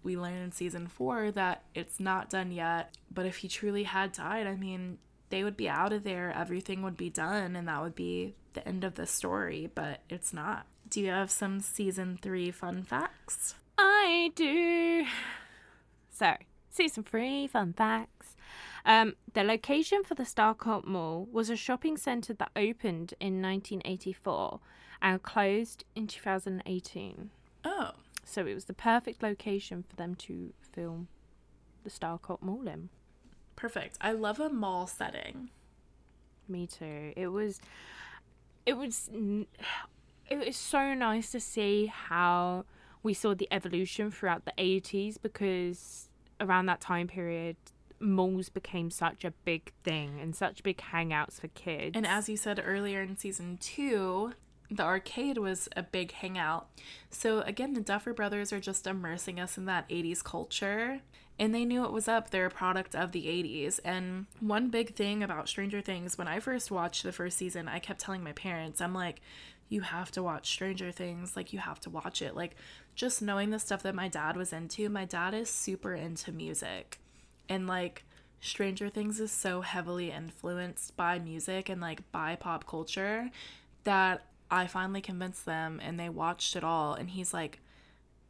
we learn in season four that it's not done yet. But if he truly had died, I mean, they would be out of there, everything would be done, and that would be the end of the story, but it's not. Do you have some season three fun facts? I do. So, season three, fun facts. Um, the location for the Starcourt Mall was a shopping centre that opened in 1984 and closed in 2018. Oh, So it was the perfect location for them to film the Starcourt Mall in. Perfect. I love a mall setting. Me too. It was, it was, it was so nice to see how we saw the evolution throughout the eighties because around that time period, malls became such a big thing and such big hangouts for kids. And as you said earlier in season two, the arcade was a big hangout. So again, the Duffer Brothers are just immersing us in that 80s culture. And they knew it was up. They're a product of the 80s. And one big thing about Stranger Things, when I first watched the first season, I kept telling my parents, I'm like, you have to watch Stranger Things. Like, you have to watch it. Like, just knowing the stuff that my dad was into, my dad is super into music. And like, Stranger Things is so heavily influenced by music and like by pop culture that I finally convinced them and they watched it all. And he's like,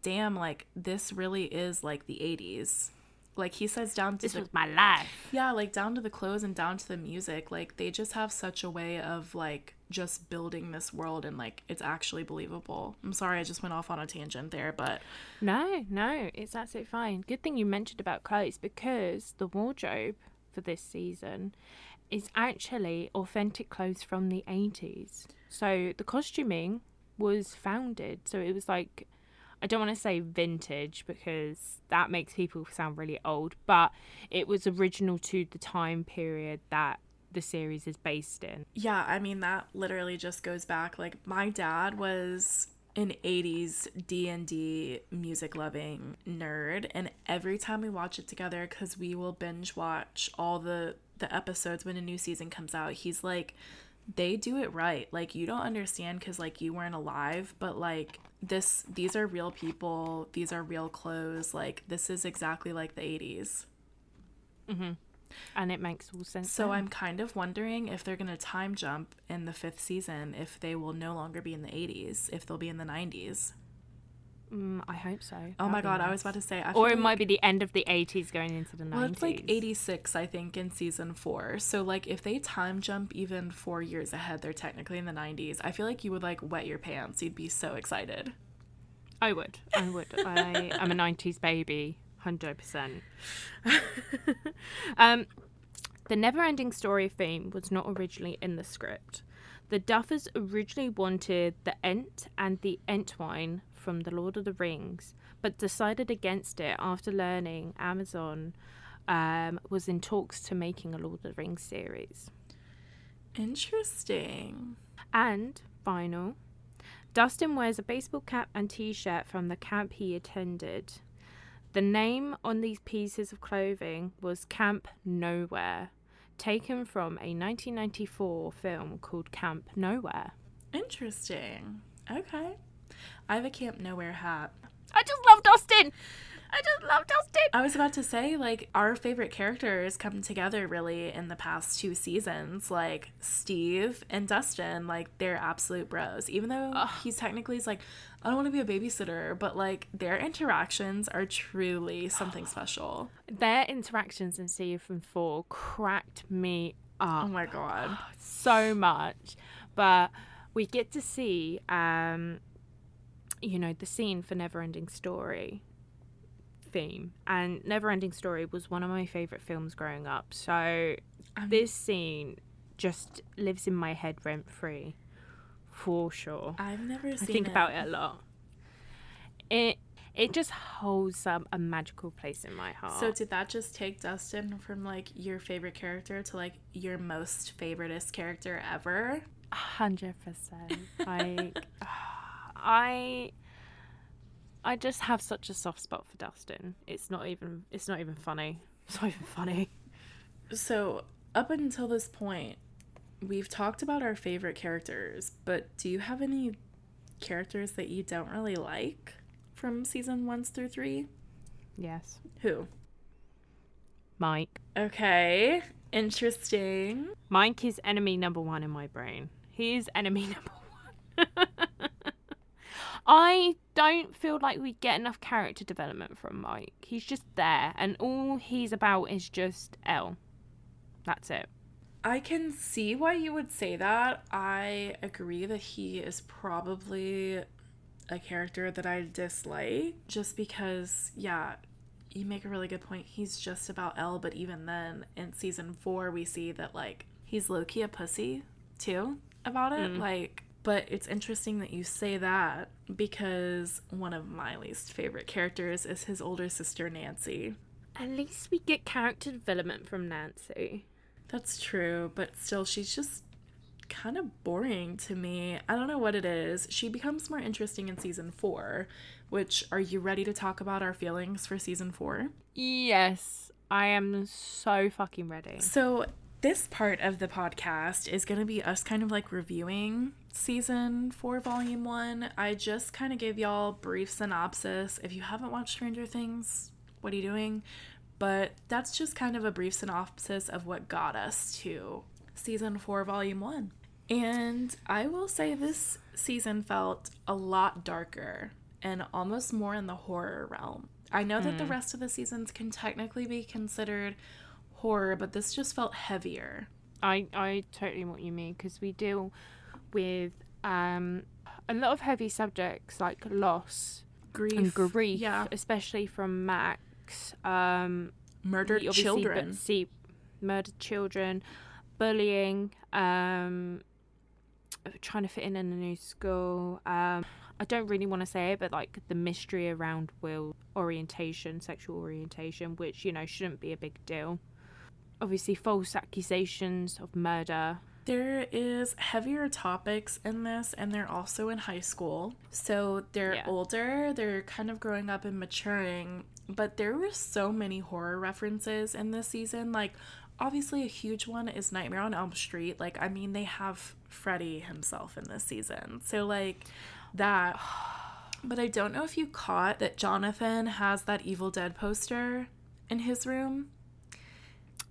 damn, like, this really is like the 80s. Like, he says down to this the was my life. yeah, like down to the clothes and down to the music. Like they just have such a way of like just building this world and like it's actually believable. I'm sorry I just went off on a tangent there, but No, no, it's absolutely fine. Good thing you mentioned about clothes because the wardrobe for this season is actually authentic clothes from the 80s. So the costuming was founded. So it was like, I don't want to say vintage because that makes people sound really old, but it was original to the time period that the series is based in. yeah, I mean that literally just goes back like my dad was an 80s D&D music loving nerd and every time we watch it together cuz we will binge watch all the the episodes when a new season comes out he's like they do it right. Like you don't understand cuz like you weren't alive but like this these are real people. These are real clothes. Like this is exactly like the 80s mm-hmm. And it makes all sense. so now. I'm kind of wondering if they're going to time jump in the 5th season if they will no longer be in the 80s if they'll be in the 90s Mm, I hope so. Oh my That'd be god, I was about to say. I or it might be the end of the 80s going into the 90s. Well, it's like 86, I think, in season four. So, like, if they time jump even four years ahead, they're technically in the 90s. I feel like you would, like, wet your pants. You'd be so excited. I would. I would. I am a 90s baby, 100%. um, the never ending story theme was not originally in the script. The Duffers originally wanted the Ent and the Entwife from The Lord of the Rings, but decided against it after learning Amazon um, was in talks to making a Lord of the Rings series. Interesting. And final, Dustin wears a baseball cap and t shirt from the camp he attended. The name on these pieces of clothing was Camp Nowhere, taken from a 1994 film called Camp Nowhere. Interesting. Okay. I have a Camp Nowhere hat. I just love Dustin! I just love Dustin! I was about to say, like, our favorite characters come together really in the past two seasons. Like, Steve and Dustin, like, they're absolute bros. Even though he's technically is like, I don't want to be a babysitter, but like, their interactions are truly something special. Their interactions in season four cracked me up. Oh my god. so much but we get to see um you know the scene for neverending story theme and neverending story was one of my favorite films growing up so Um, this scene just lives in my head rent free for sure I've never i think it. about it a lot it it just holds um, a magical place in my heart So did that just take Dustin from like your favorite character to like your most favoriteest character ever? hundred percent. Like, I, I just have such a soft spot for Dustin. It's not even. It's not even funny. It's not even funny. So, up until this point, we've talked about our favorite characters, but do you have any characters that you don't really like from season ones through three? Yes, Who? Mike. Okay, interesting. Mike is enemy number one in my brain. He is enemy number one. I don't feel like we get enough character development from Mike. He's just there, and all he's about is just El. That's it. I can see why you would say that. I agree that he is probably a character that I dislike just because, yeah, you make a really good point. He's just about El, but even then, in season four, we see that, like, he's low key a pussy too about it. Mm. Like, but it's interesting that you say that because one of my least favorite characters is his older sister, Nancy. At least we get character development from Nancy. That's true, but still, she's just kind of boring to me. I don't know what it is. She becomes more interesting in season four, which are you ready to talk about our feelings for season four? Yes, I am so fucking ready. So, this part of the podcast is going to be us kind of like reviewing season four, volume one. I just kind of gave y'all brief synopsis. If you haven't watched Stranger Things, what are you doing? But that's just kind of a brief synopsis of what got us to season four, volume one. And I will say this season felt a lot darker and almost more in the horror realm. I know that the hmm. rest of the seasons can technically be considered horror, but this just felt heavier. I I totally what you mean because we deal with um a lot of heavy subjects like loss Grief, and grief, yeah, especially from Max. Um, murdered children. see murdered children, bullying, um, trying to fit in in a new school. Um, I don't really want to say it, but like the mystery around Will orientation, sexual orientation, which you know shouldn't be a big deal. Obviously, false accusations of murder. There is heavier topics in this, and they're also in high school. So they're Yeah. older, they're kind of growing up and maturing. But there were so many horror references in this season. Like, obviously, a huge one is Nightmare on Elm Street. Like, I mean, they have Freddy himself in this season. So, like, that. But I don't know if you caught that Jonathan has that Evil Dead poster in his room.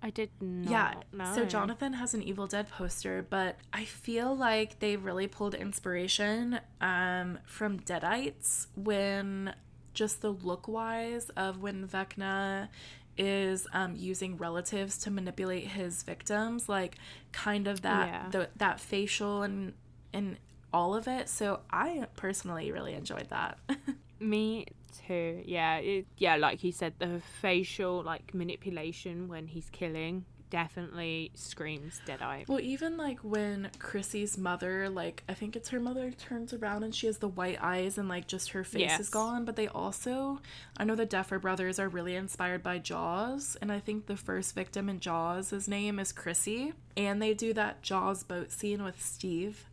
I did not. Yeah. know. So Jonathan has an Evil Dead poster, but I feel like they really pulled inspiration um, from Deadites when just the look wise of when Vecna is um, using relatives to manipulate his victims, like kind of that Yeah. the, that facial and and all of it. So I personally really enjoyed that. Me too. Yeah, it, yeah. Like you said, the facial like manipulation when he's killing definitely screams Deadite. Well, even like when Chrissy's mother, like I think it's her mother, turns around and she has the white eyes and like just her face Yes. is gone. But they also, I know the Duffer brothers are really inspired by Jaws, and I think the first victim in Jaws, his name is Chrissy, and they do that Jaws boat scene with Steve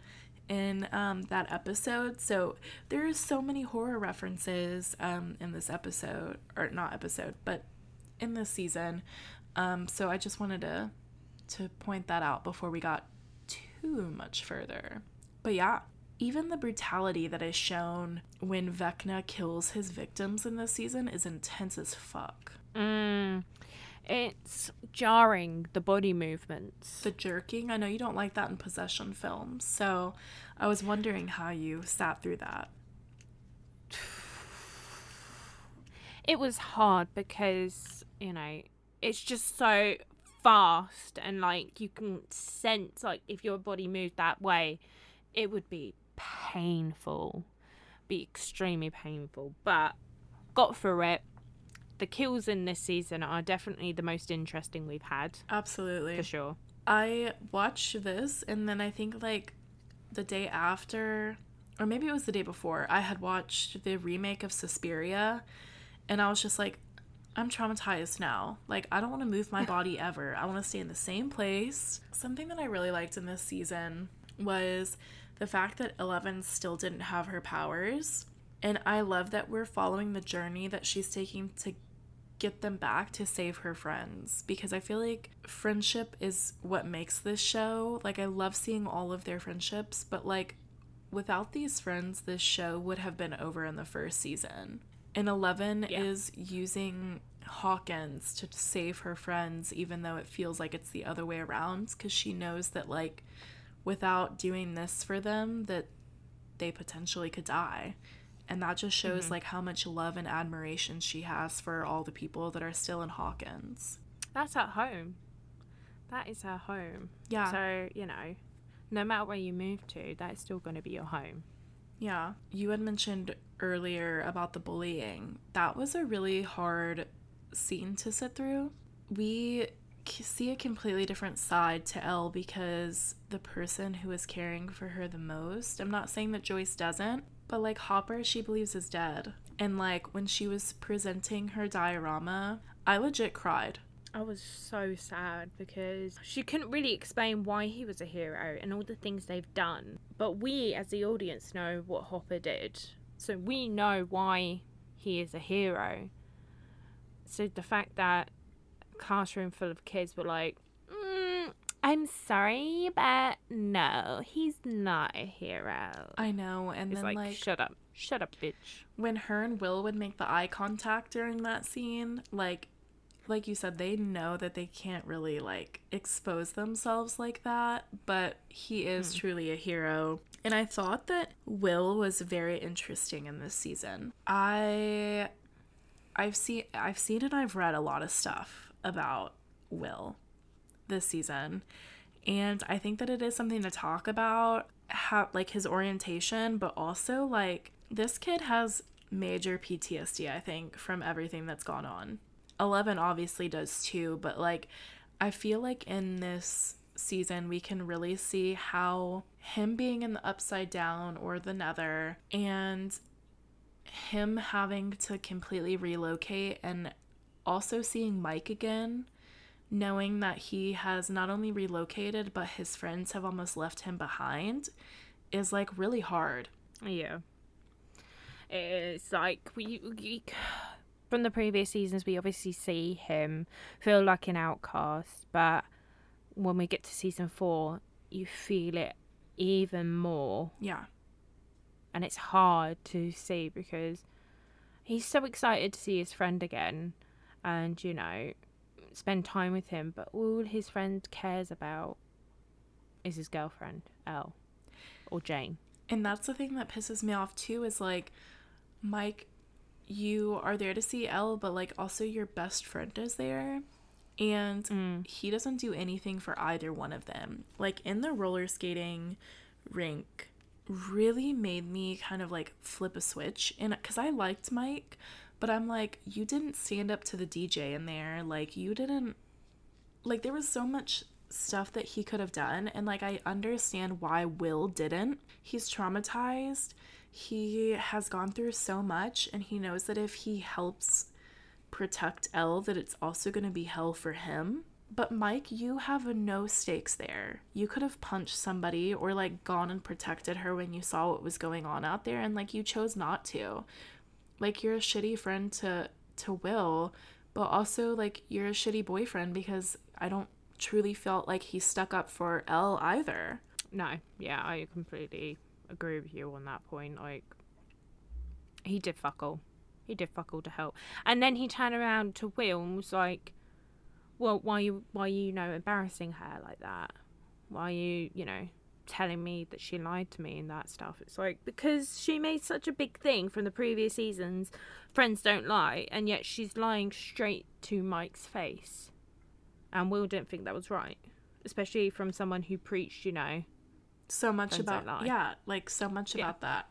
in um, that episode. So there is so many horror references um, in this episode, or not episode, but in this season. Um, so I just wanted to to point that out before we got too much further. But yeah, even the brutality that is shown when Vecna kills his victims in this season is intense as fuck. Mm, it's jarring the body movements. The jerking, I know you don't like that in possession films, so I was wondering how you sat through that. it was hard because you know it's just so fast and like you can sense like if your body moved that way it would be painful be extremely painful but got through it the kills in this season are definitely the most interesting we've had Absolutely. for sure I watched this and then I think like the day after or maybe it was the day before I had watched the remake of Suspiria and I was just like I'm traumatized now. Like I don't want to move my body ever. I want to stay in the same place. Something that I really liked in this season was the fact that Eleven still didn't have her powers. And I love that we're following the journey that she's taking to get them back to save her friends because I feel like friendship is what makes this show. Like, I love seeing all of their friendships, but like, without these friends, this show would have been over in the first season. And Eleven Yeah. is using Hawkins to save her friends, even though it feels like it's the other way around, because she knows that, like, without doing this for them, that they potentially could die. And that just shows, Mm-hmm. like, how much love and admiration she has for all the people that are still in Hawkins. That's at home. That is her home. Yeah. So, you know, no matter where you move to, that's still going to be your home. Yeah. You had mentioned earlier about the bullying. That was a really hard scene to sit through. We see a completely different side to El because the person who is caring for her the most, I'm not saying that Joyce doesn't, but like Hopper, she believes is dead. And like when she was presenting her diorama, I legit cried. I was so sad because she couldn't really explain why he was a hero and all the things they've done. But we, as the audience, know what Hopper did. So we know why he is a hero. So the fact that a classroom full of kids were like, I'm sorry, but no, he's not a hero. I know. And It's then like, like shut up. Shut up, bitch. when her and Will would make the eye contact during that scene, like like you said, they know that they can't really like expose themselves like that, but he is hmm. truly a hero. And I thought that Will was very interesting in this season. I I've seen I've seen and I've read a lot of stuff about Will this season. And I think that it is something to talk about, how like his orientation, but also like this kid has major PTSD, I think, from everything that's gone on. 11 obviously does too, but like I feel like in this season we can really see how him being in the upside down or the nether and him having to completely relocate and also seeing Mike again, knowing that he has not only relocated but his friends have almost left him behind is like really hard. Yeah. It's like we, we from the previous seasons we obviously see him feel like an outcast, but when we get to season 4, you feel it even more Yeah. and it's hard to see because he's so excited to see his friend again and you know spend time with him but all his friend cares about is his girlfriend El or Jane And that's the thing that pisses me off too is like, Mike, you are there to see El, but like also your best friend is there. And mm. he doesn't do anything for either one of them. Like in the roller skating rink, really made me kind of like flip a switch. And because I liked Mike, but I'm like, you didn't stand up to the DJ in there. Like, you didn't like there was so much stuff that he could have done and like I understand why Will didn't. He's traumatized. He has gone through so much and he knows that if he helps protect El that it's also going to be hell for him. But Mike, you have no stakes there. You could have punched somebody or like gone and protected her when you saw what was going on out there and like you chose not to. Like you're a shitty friend to to Will, but also like you're a shitty boyfriend because I don't truly felt like he stuck up for El either. No, yeah, I completely agree with you on that point. Like, he did fuck all. He did fuck all to help. And then he turned around to Will and was like, "Well, why you, why you, you know, embarrassing her like that? Why you, you know, telling me that she lied to me and that stuff?" It's like because she made such a big thing from the previous seasons. Friends don't lie, and yet she's lying straight to Mike's face. And Will didn't think that was right, especially from someone who preached, you know, so much about yeah like so much Yeah. about that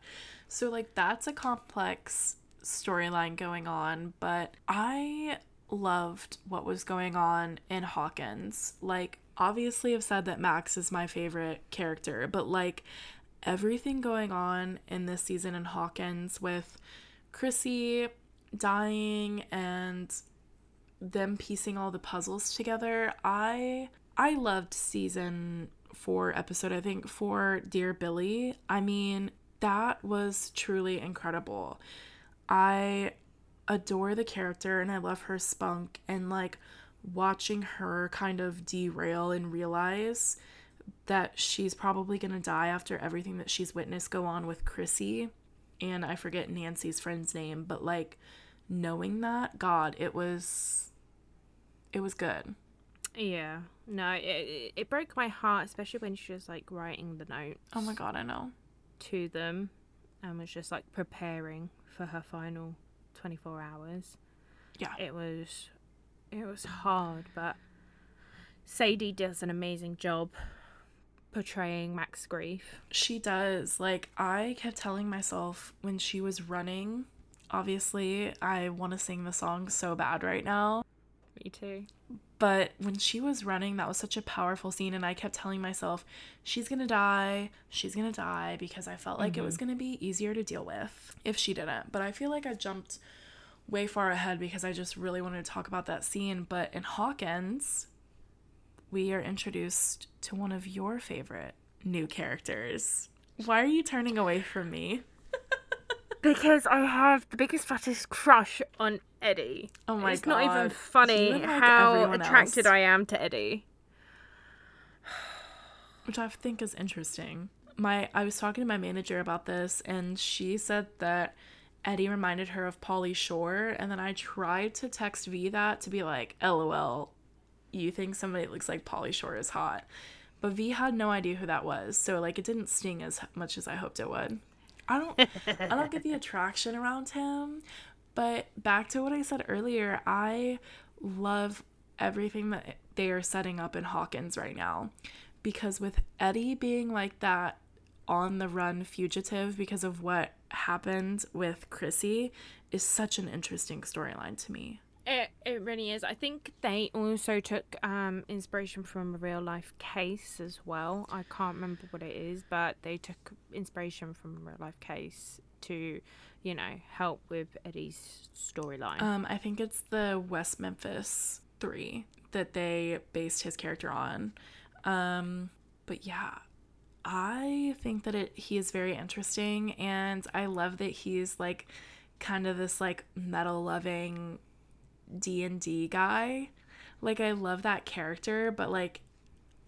so like that's a complex storyline going on but i loved what was going on in hawkins like obviously i've said that max is my favorite character but like everything going on in this season in hawkins with chrissy dying and them piecing all the puzzles together i i loved season four episode, I think, for Dear Billy. I mean, that was truly incredible. I adore the character and I love her spunk and like watching her kind of derail and realize that she's probably going to die after everything that she's witnessed go on with Chrissy and I forget Nancy's friend's name, but like knowing that, god, it was it was good. Yeah. No, it, it, broke my heart, especially when she was like writing the notes. Oh my god, I know. To them and was just like preparing for her final 24 hours. Yeah. It was it was hard, but Sadie does an amazing job portraying Max's grief. She does. Like I kept telling myself when she was running, obviously I want to sing the song so bad right now. Me too. But when she was running, that was such a powerful scene. And I kept telling myself, she's going to die. She's going to die because I felt like mm-hmm. it was mm-hmm. going to be easier to deal with if she didn't. But I feel like I jumped way far ahead because I just really wanted to talk about that scene. But in Hawkins, we are introduced to one of your favorite new characters. Why are you turning away from me? because I have the biggest fattest crush on Eddie. Oh my it's god! It's not even funny like how attracted else. I am to Eddie. Which I think is interesting. My I was talking to my manager about this, and she said that Eddie reminded her of Pauly Shore, and then I tried to text V that to be like, "LOL, you think somebody looks like Pauly Shore is hot." But V had no idea who that was, so like it didn't sting as much as I hoped it would. I don't I don't get the attraction around him. But back to what I said earlier, I love everything that they are setting up in Hawkins right now. Because with Eddie being like that on the run fugitive because of what happened with Chrissy is such an interesting storyline to me. It, it really is. I think they also took um, inspiration from a real life case as well. I can't remember what it is, but they took inspiration from a real life case to, you know, help with Eddie's storyline. Um, I think it's the West Memphis Three that they based his character on. Um, but yeah, I think that it he is very interesting, and I love that he's like kind of this like metal loving D&D guy. Like I love that character, but like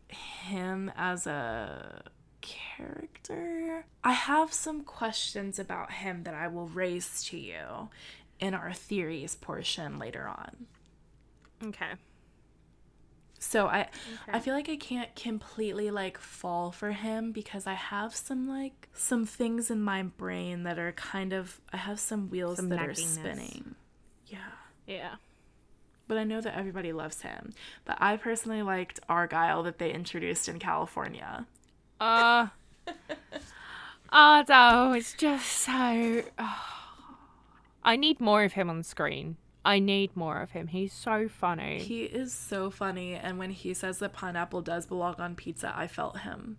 him as a character, I have some questions about him that I will raise to you in our theories portion later on. Okay. So I okay. I feel like I can't completely like fall for him because I have some like some things in my brain that are kind of I have some wheels some that are spinning. Yeah. Yeah but I know that everybody loves him. But I personally liked Argyle that they introduced in California. Uh Ardo is just so oh. I need more of him on screen. I need more of him. He's so funny. He is so funny and when he says that pineapple does belong on pizza, I felt him.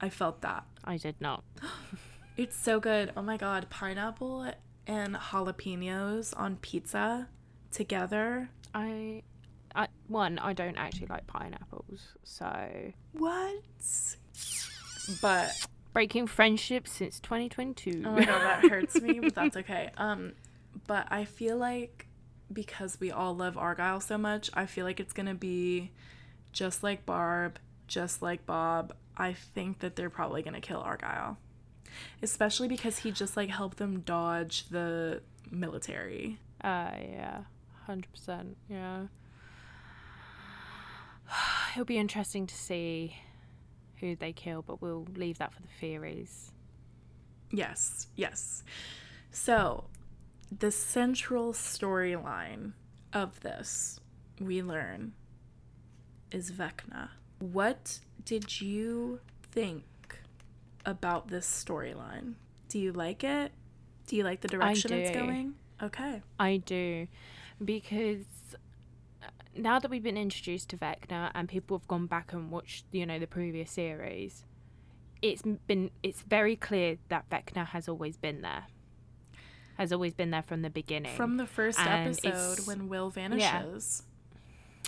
I felt that. I did not. it's so good. Oh my god, pineapple and jalapenos on pizza together. I, I one I don't actually like pineapples, so what? But breaking friendship since 2022. Oh my god, that hurts me, but that's okay. Um, but I feel like because we all love Argyle so much, I feel like it's gonna be just like Barb, just like Bob. I think that they're probably gonna kill Argyle, especially because he just like helped them dodge the military. Uh, yeah. 100%. Yeah. It'll be interesting to see who they kill, but we'll leave that for the theories. Yes, yes. So, the central storyline of this, we learn, is Vecna. What did you think about this storyline? Do you like it? Do you like the direction it's going? Okay. I do because uh, now that we've been introduced to Vecna and people have gone back and watched, you know, the previous series, it's been it's very clear that Vecna has always been there. Has always been there from the beginning. From the first and episode when Will vanishes.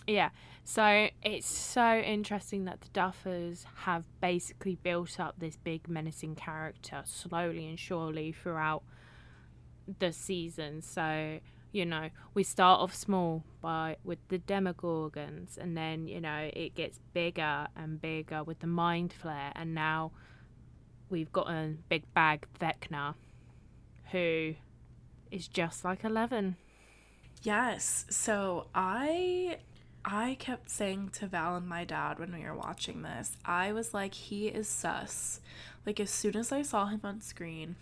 Yeah. So it's so interesting that the Duffers have basically built up this big menacing character slowly and surely throughout the season. So, you know, we start off small by with the Demogorgons and then, you know, it gets bigger and bigger with the Mind Flayer and now we've got a big bag Vecna who is just like Eleven. Yes. So I I kept saying to Val and my dad when we were watching this, I was like, he is sus. Like, as soon as I saw him on screen,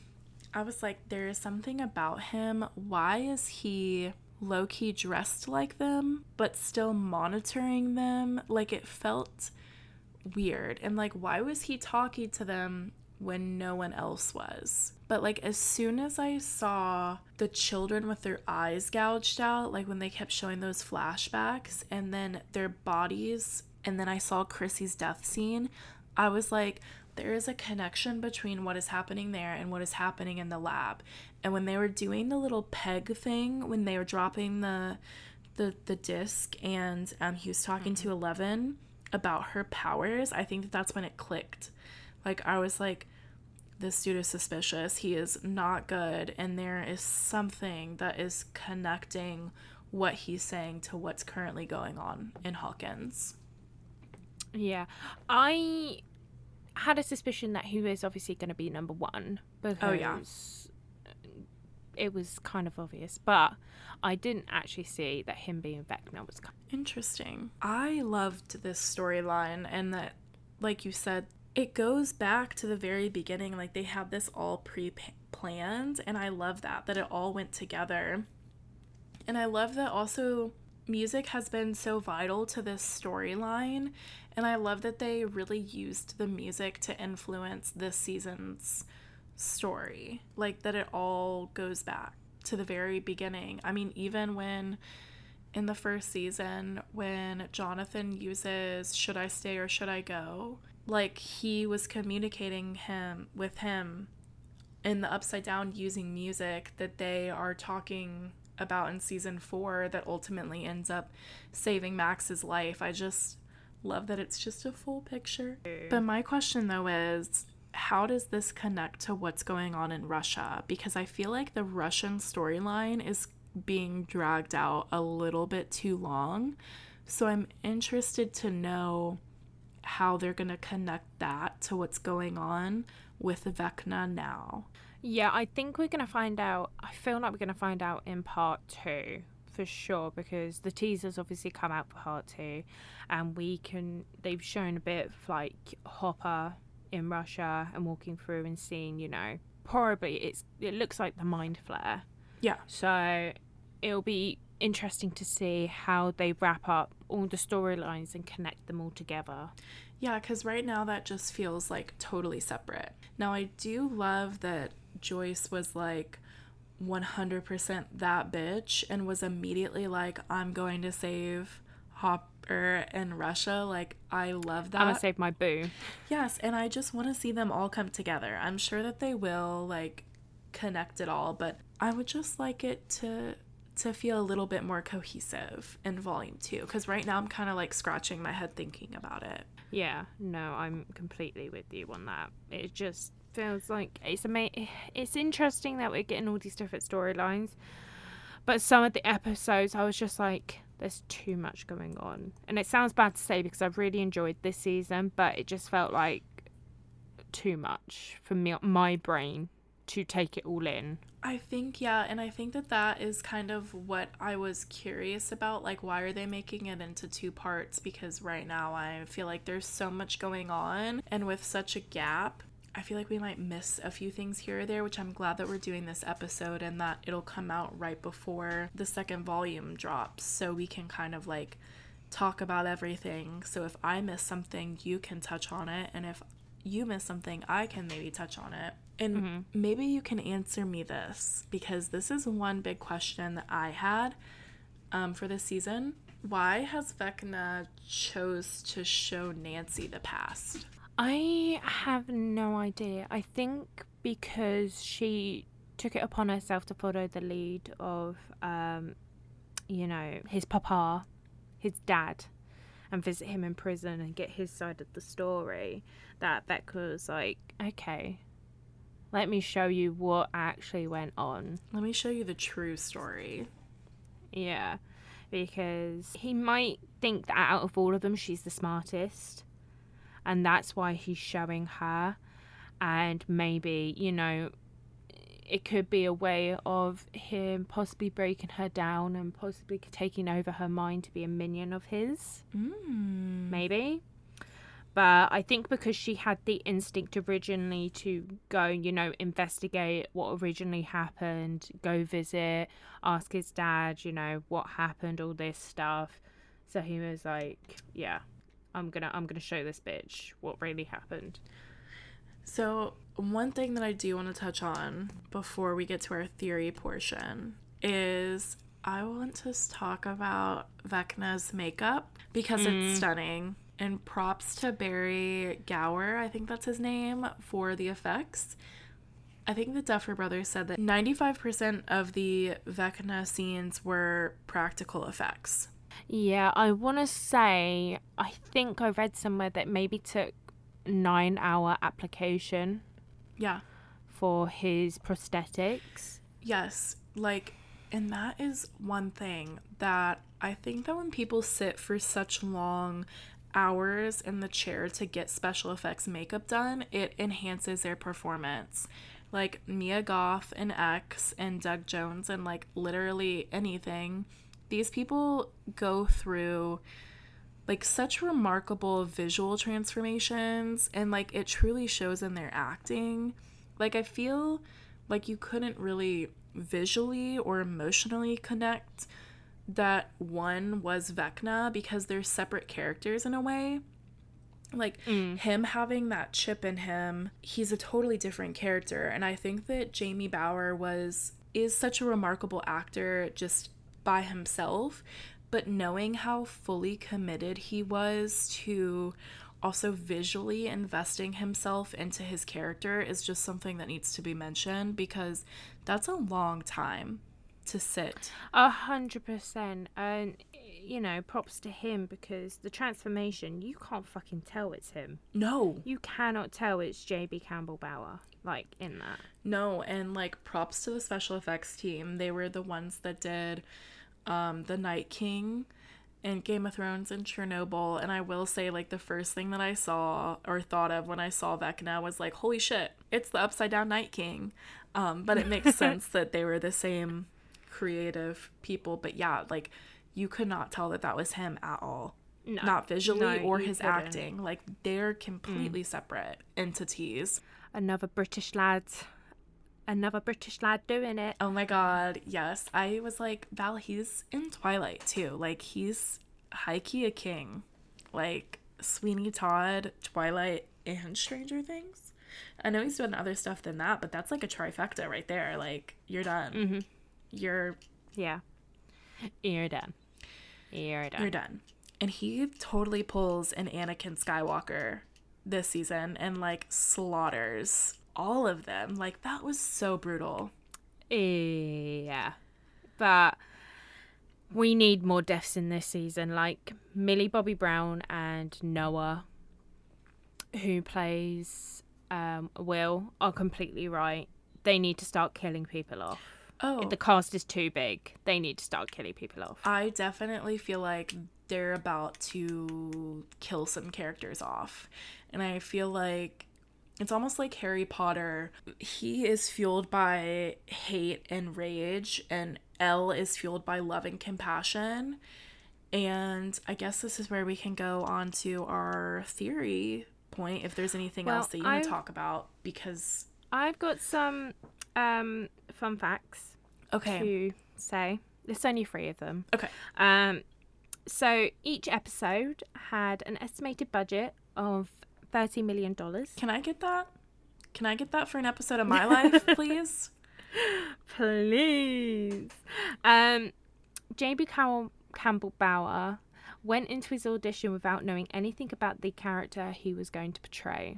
I was like, there is something about him. Why is he low key dressed like them, but still monitoring them? Like, it felt weird. And, like, why was he talking to them when no one else was. But like as soon as I saw the children with their eyes gouged out, like when they kept showing those flashbacks and then their bodies and then I saw Chrissy's death scene, I was like there is a connection between what is happening there and what is happening in the lab. And when they were doing the little peg thing, when they were dropping the the the disc and um, he was talking mm-hmm. to Eleven about her powers, I think that that's when it clicked like I was like this dude is suspicious. He is not good and there is something that is connecting what he's saying to what's currently going on in Hawkins. Yeah. I had a suspicion that he was obviously going to be number 1 because oh, yeah. it was kind of obvious, but I didn't actually see that him being Vecna was interesting. I loved this storyline and that like you said it goes back to the very beginning. Like they have this all pre planned, and I love that, that it all went together. And I love that also music has been so vital to this storyline. And I love that they really used the music to influence this season's story. Like that it all goes back to the very beginning. I mean, even when in the first season, when Jonathan uses Should I Stay or Should I Go? Like he was communicating him with him in the upside down using music that they are talking about in season 4 that ultimately ends up saving Max's life. I just love that it's just a full picture. But my question though is how does this connect to what's going on in Russia? Because I feel like the Russian storyline is being dragged out a little bit too long. So I'm interested to know how they're going to connect that to what's going on with Vecna now. Yeah, I think we're going to find out. I feel like we're going to find out in part two for sure because the teasers obviously come out for part two and we can, they've shown a bit of like Hopper in Russia and walking through and seeing, you know, probably it's, it looks like the mind flayer. Yeah. So it'll be interesting to see how they wrap up all the storylines and connect them all together. Yeah, because right now that just feels like totally separate. Now, I do love that Joyce was like 100% that bitch and was immediately like, I'm going to save Hopper and Russia. Like, I love that. I'm gonna save my boo. Yes, and I just want to see them all come together. I'm sure that they will, like, connect it all, but I would just like it to to feel a little bit more cohesive in volume two because right now i'm kind of like scratching my head thinking about it. Yeah no i'm completely with you on that. It just feels like it's amazing it's interesting that we're getting all these different storylines but some of the episodes i was just like there's too much going on. And it sounds bad to say because i've really enjoyed this season but it just felt like too much for me my brain to take it all in. I think yeah, and I think that that is kind of what I was curious about like why are they making it into two parts because right now I feel like there's so much going on and with such a gap I feel like we might miss a few things here or there, which I'm glad that we're doing this episode and that it'll come out right before the second volume drops so we can kind of like talk about everything. So if I miss something, you can touch on it, and if you miss something, I can maybe touch on it. And mm-hmm. maybe you can answer me this because this is one big question that I had um, for this season. Why has Vecna chose to show Nancy the past? I have no idea. I think because she took it upon herself to follow the lead of, um, you know, his papa his dad and visit him in prison and get his side of the story, that Vecna was like, okay, let me show you what actually went on. Let me show you the true story. Yeah, because he might think that out of all of them, she's the smartest, and that's why he's showing her. And maybe, you know, it could be a way of him possibly breaking her down and possibly taking over her mind to be a minion of his. Mm. Maybe. But I think because she had the instinct originally to go, you know, investigate what originally happened, go visit, ask his dad, you know, what happened, all this stuff. So he was like, yeah, I'm gonna I'm gonna show this bitch what really happened. So, one thing that I do want to touch on before we get to our theory portion is I want to talk about Vecna's makeup because it's mm. stunning. And props to Barrie Gower, I think that's his name, for the effects. I think the Duffer Brothers said that 95% of the Vecna scenes were practical effects. Yeah, I want to say I think I read somewhere that maybe took nine hour application Yeah. for his prosthetics. Yes, like, and that is one thing that I think that when people sit for such long hours in the chair to get special effects makeup done, it enhances their performance. Like Mia Goth and X and Doug Jones and like literally anything, these people go through like such remarkable visual transformations and like it truly shows in their acting. Like I feel like you couldn't really visually or emotionally connect that one was Vecna because they're separate characters in a way. Like mm. him having that chip in him, he's a totally different character and I think that Jamie Bower was is such a remarkable actor just by himself, but knowing how fully committed he was to also visually investing himself into his character is just something that needs to be mentioned because that's a long time to sit. A hundred percent. And you know, props to him because the transformation, you can't fucking tell it's him. No, You cannot tell it's JB Campbell Bower, like in that. no, and like props to the special effects team. They were the ones that did um, the Night King and Game of Thrones and Chernobyl. And I will say, like, the first thing that I saw or thought of when I saw Vecna was like, holy shit, it's the upside down Night King. Um, but it makes sense that they were the same creative people. But yeah, like, you could not tell that that was him at all. No, Not visually no, or his couldn't. acting. Like, they're completely separate entities. Another British lad. Another British lad doing it. Oh my god, yes. I was like, Val, he's in Twilight too. Like, he's high key a king. Like, Sweeney Todd, Twilight, and Stranger Things. I know he's done other stuff than that, but that's like a trifecta right there. Like, you're done. Mm-hmm. You're Yeah. You're done. You're done. you're done. And he totally pulls an Anakin Skywalker this season and like slaughters all of them. Like, that was so brutal. Yeah. But we need more deaths in this season. Like Millie Bobby Brown and Noah, who plays um, Will, are completely right. They need to start killing people off. Oh, The cast is too big. They need to start killing people off. I definitely feel like they're about to kill some characters off. And I feel like it's almost like Harry Potter. He is fueled by hate and rage, and El is fueled by love and compassion. And I guess this is where we can go on to our theory point if there's anything Well, else that you want to talk about because I've got some um, fun facts okay to say. There's only three of them. okay Um, so each episode had an estimated budget of thirty million dollars. can i get that can i get that for an episode of my life please Please. Um, JB Campbell, Campbell Bower went into his audition without knowing anything about the character he was going to portray.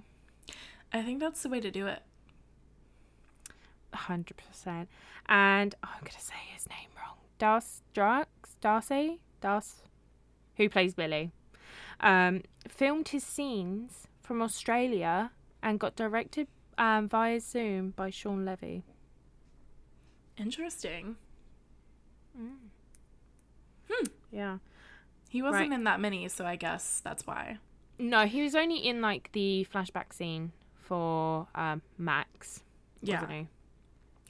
i think that's the way to do it hundred percent. And oh, I'm gonna say his name wrong. Das Drax Darcy Das. who plays Billy, um, filmed his scenes from Australia and got directed um, via Zoom by Shawn Levy. Interesting. Hmm. Yeah. He wasn't Right. in that many, so I guess that's why. No, he was only in like the flashback scene for um, Max, Yeah. wasn't he?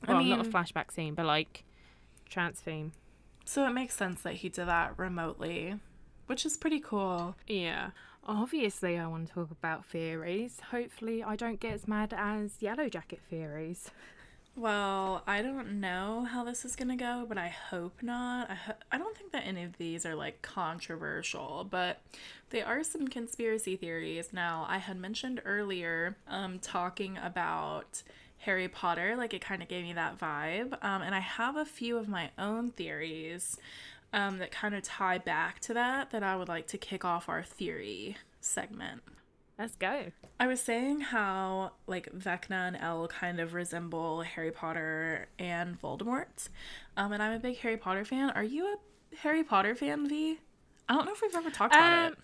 I Well, not a flashback scene, but like trance theme. So it makes sense that he did that remotely, which is pretty cool. Yeah. Obviously, I want to talk about theories. Hopefully, I don't get as mad as Yellow Jacket theories. Well, I don't know how this is gonna go, but I hope not. I ho- I don't think that any of these are like controversial, but they are some conspiracy theories. Now, I had mentioned earlier, um, talking about Harry Potter, like it kind of gave me that vibe, um, and I have a few of my own theories, um, that kind of tie back to that that I would like to kick off our theory segment. Let's go. I was saying how like Vecna and El kind of resemble Harry Potter and Voldemort. Um, and I'm a big Harry Potter fan. Are you a Harry Potter fan, V? I don't know if we've ever talked about Um,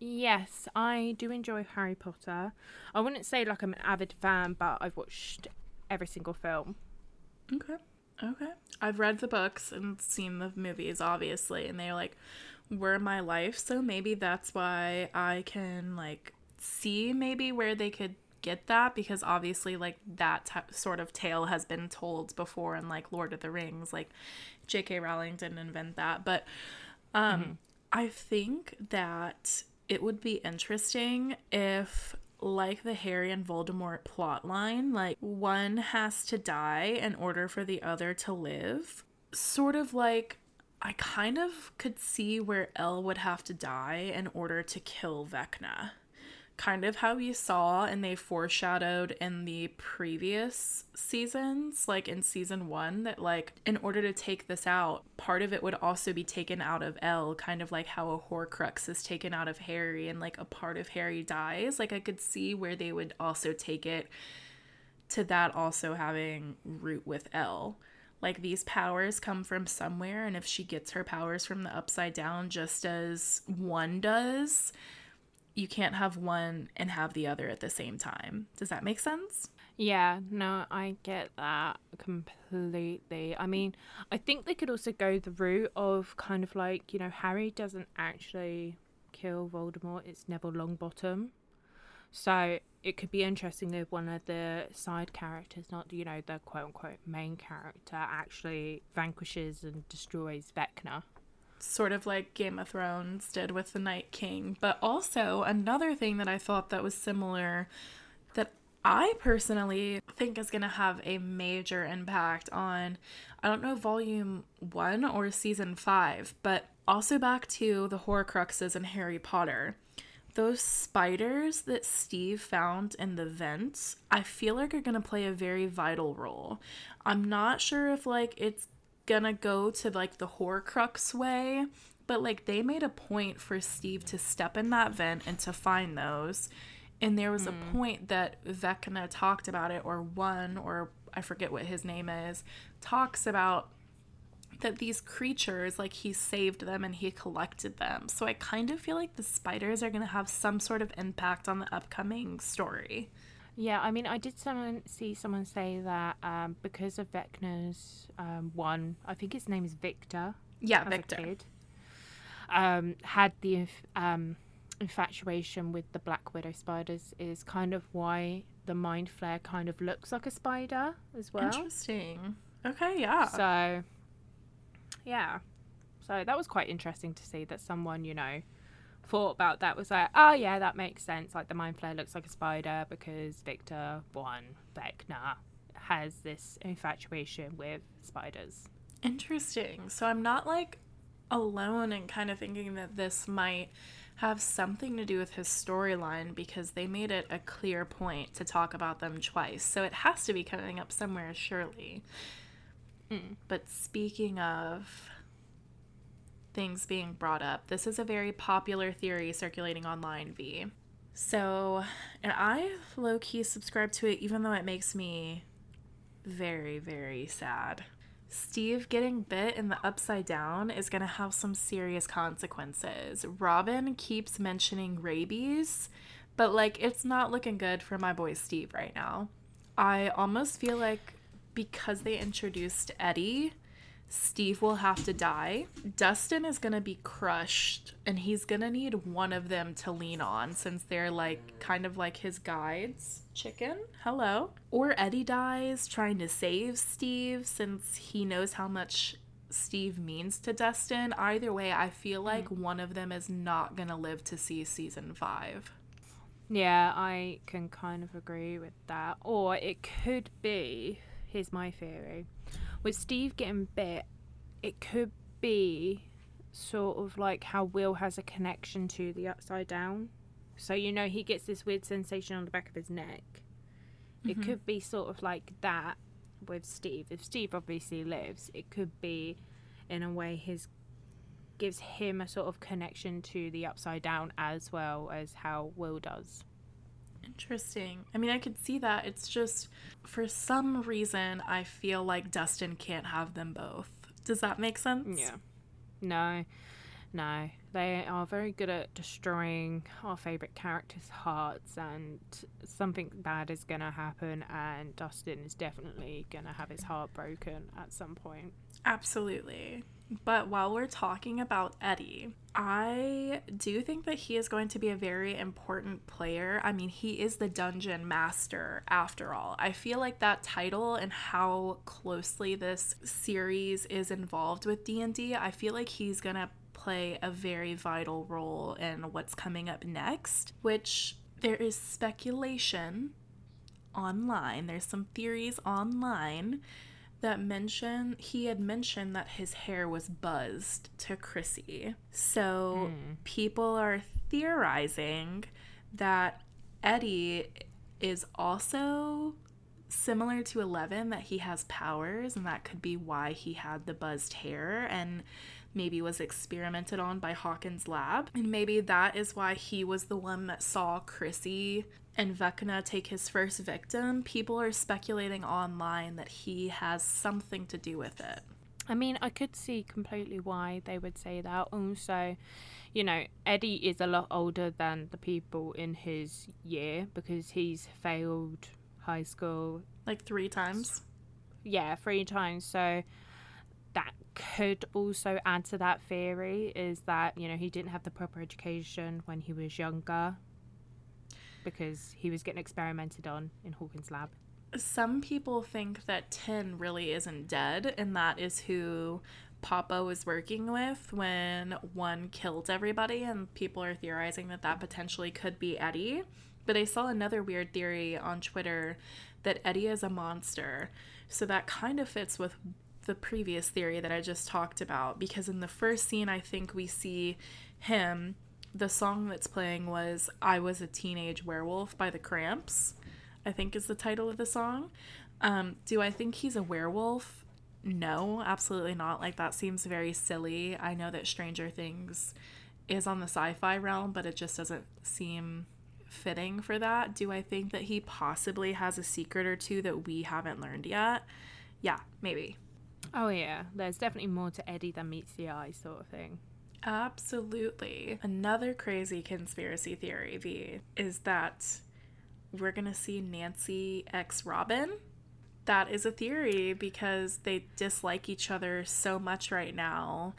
Yes, I do enjoy Harry Potter. I wouldn't say like I'm an avid fan, but I've watched every single film. Okay. Okay. I've read the books and seen the movies, obviously, and they're like were my life. So maybe that's why I can like see maybe where they could get that because obviously like that t- sort of tale has been told before in like Lord of the Rings. Like J.K. Rowling didn't invent that, but um, I think that it would be interesting if, like the Harry and Voldemort plotline, like one has to die in order for the other to live. Sort of like I kind of could see where El would have to die in order to kill Vecna. Kind of how you saw and they foreshadowed in the previous seasons, like in season one, that like in order to take this out, part of it would also be taken out of El, kind of like how a Horcrux is taken out of Harry and like a part of Harry dies. Like I could see where they would also take it to that also having root with El. Like these powers come from somewhere, and if she gets her powers from the upside down, just as one does, you can't have one and have the other at the same time. Does that make sense? Yeah, no, I get that completely. I mean, I think they could also go the route of kind of like, you know, Harry doesn't actually kill Voldemort, it's Neville Longbottom. So it could be interesting if one of the side characters, not, you know, the quote unquote main character, actually vanquishes and destroys Vecna. Sort of like Game of Thrones did with the Night King. But also, another thing that I thought that was similar that I personally think is going to have a major impact on, I don't know, volume one or season five, but also back to the Horcruxes in Harry Potter. Those spiders that Steve found in the vents, I feel like are going to play a very vital role. I'm not sure if, like, it's gonna go to like the Horcrux way, but like they made a point for Steve to step in that vent and to find those. And there was a hmm. point that Vecna talked about it, or one, or I forget what his name is, talks about that these creatures, like he saved them and he collected them. So I kind of feel like the spiders are gonna have some sort of impact on the upcoming story. Yeah, I mean, I did someone see someone say that um, because of Vecna's um, one, I think his name is Victor. Yeah, Victor. kid, um, had the inf- um, infatuation with the Black Widow spiders is kind of why the Mind Flayer kind of looks like a spider as well. Interesting. Okay, yeah. So, yeah. So that was quite interesting to see that someone, you know, thought about that was like, oh yeah, that makes sense. Like the Mind Flayer looks like a spider because Victor one Vecna has this infatuation with spiders. Interesting. So I'm not like alone in kind of thinking that this might have something to do with his storyline because they made it a clear point to talk about them twice. So it has to be coming up somewhere, surely. Mm. But speaking of things being brought up, this is a very popular theory circulating online, V. So, and I low key subscribe to it even though it makes me very, very sad. Steve getting bit in the upside down is going to have some serious consequences. Robin keeps mentioning rabies, but like it's not looking good for my boy Steve right now. I almost feel like because they introduced Eddie, Steve will have to die. Dustin is going to be crushed and he's going to need one of them to lean on since they're like kind of like his guides. Chicken, hello. Or Eddie dies trying to save Steve since he knows how much Steve means to Dustin. Either way, I feel like mm. one of them is not going to live to see season 5. Yeah, I can kind of agree with that. Or it could be, here's my theory with Steve getting bit, it could be sort of like how Will has a connection to the upside down. So you know he gets this weird sensation on the back of his neck. Mm-hmm. It could be sort of like that with Steve. If Steve obviously lives, it could be in a way his gives him a sort of connection to the upside down as well as how Will does. Interesting. I mean, I could see that. It's just for some reason I feel like Dustin can't have them both. Does that make sense? Yeah. No. No. They are very good at destroying our favorite characters' hearts and something bad is going to happen and Dustin is definitely going to have his heart broken at some point. Absolutely. But while we're talking about Eddie, I do think that he is going to be a very important player. I mean, he is the dungeon master after all. I feel like that title and how closely this series is involved with D&D, I feel like he's going to play a very vital role in what's coming up next, which there is speculation online. There's some theories online that mention he had mentioned that his hair was buzzed to Chrissy. So mm. people are theorizing that Eddie is also similar to Eleven that he has powers and that could be why he had the buzzed hair and maybe was experimented on by Hawkins lab and maybe that is why he was the one that saw Chrissy and Vecna take his first victim, people are speculating online that he has something to do with it. I mean, I could see completely why they would say that. Also, you know, Eddie is a lot older than the people in his year because he's failed high school like three times. Yeah, three times. So that could also add to that theory is that, you know, he didn't have the proper education when he was younger because he was getting experimented on in Hawkins' lab. Some people think that Tin really isn't dead, and that is who Papa was working with when one killed everybody, and people are theorizing that that potentially could be Eddie. But I saw another weird theory on Twitter that Eddie is a monster. So that kind of fits with the previous theory that I just talked about because in the first scene, I think we see him the song that's playing was I Was a Teenage Werewolf by the Cramps, I think is the title of the song. Um, do I think he's a werewolf? No, absolutely not. Like, that seems very silly. I know that Stranger Things is on the sci fi realm, but it just doesn't seem fitting for that. Do I think that he possibly has a secret or two that we haven't learned yet? Yeah, maybe. Oh, yeah. There's definitely more to Eddie than meets the eye, sort of thing. Absolutely. Another crazy conspiracy theory, V, is that we're going to see Nancy ex Robin. That is a theory because they dislike each other so much right now.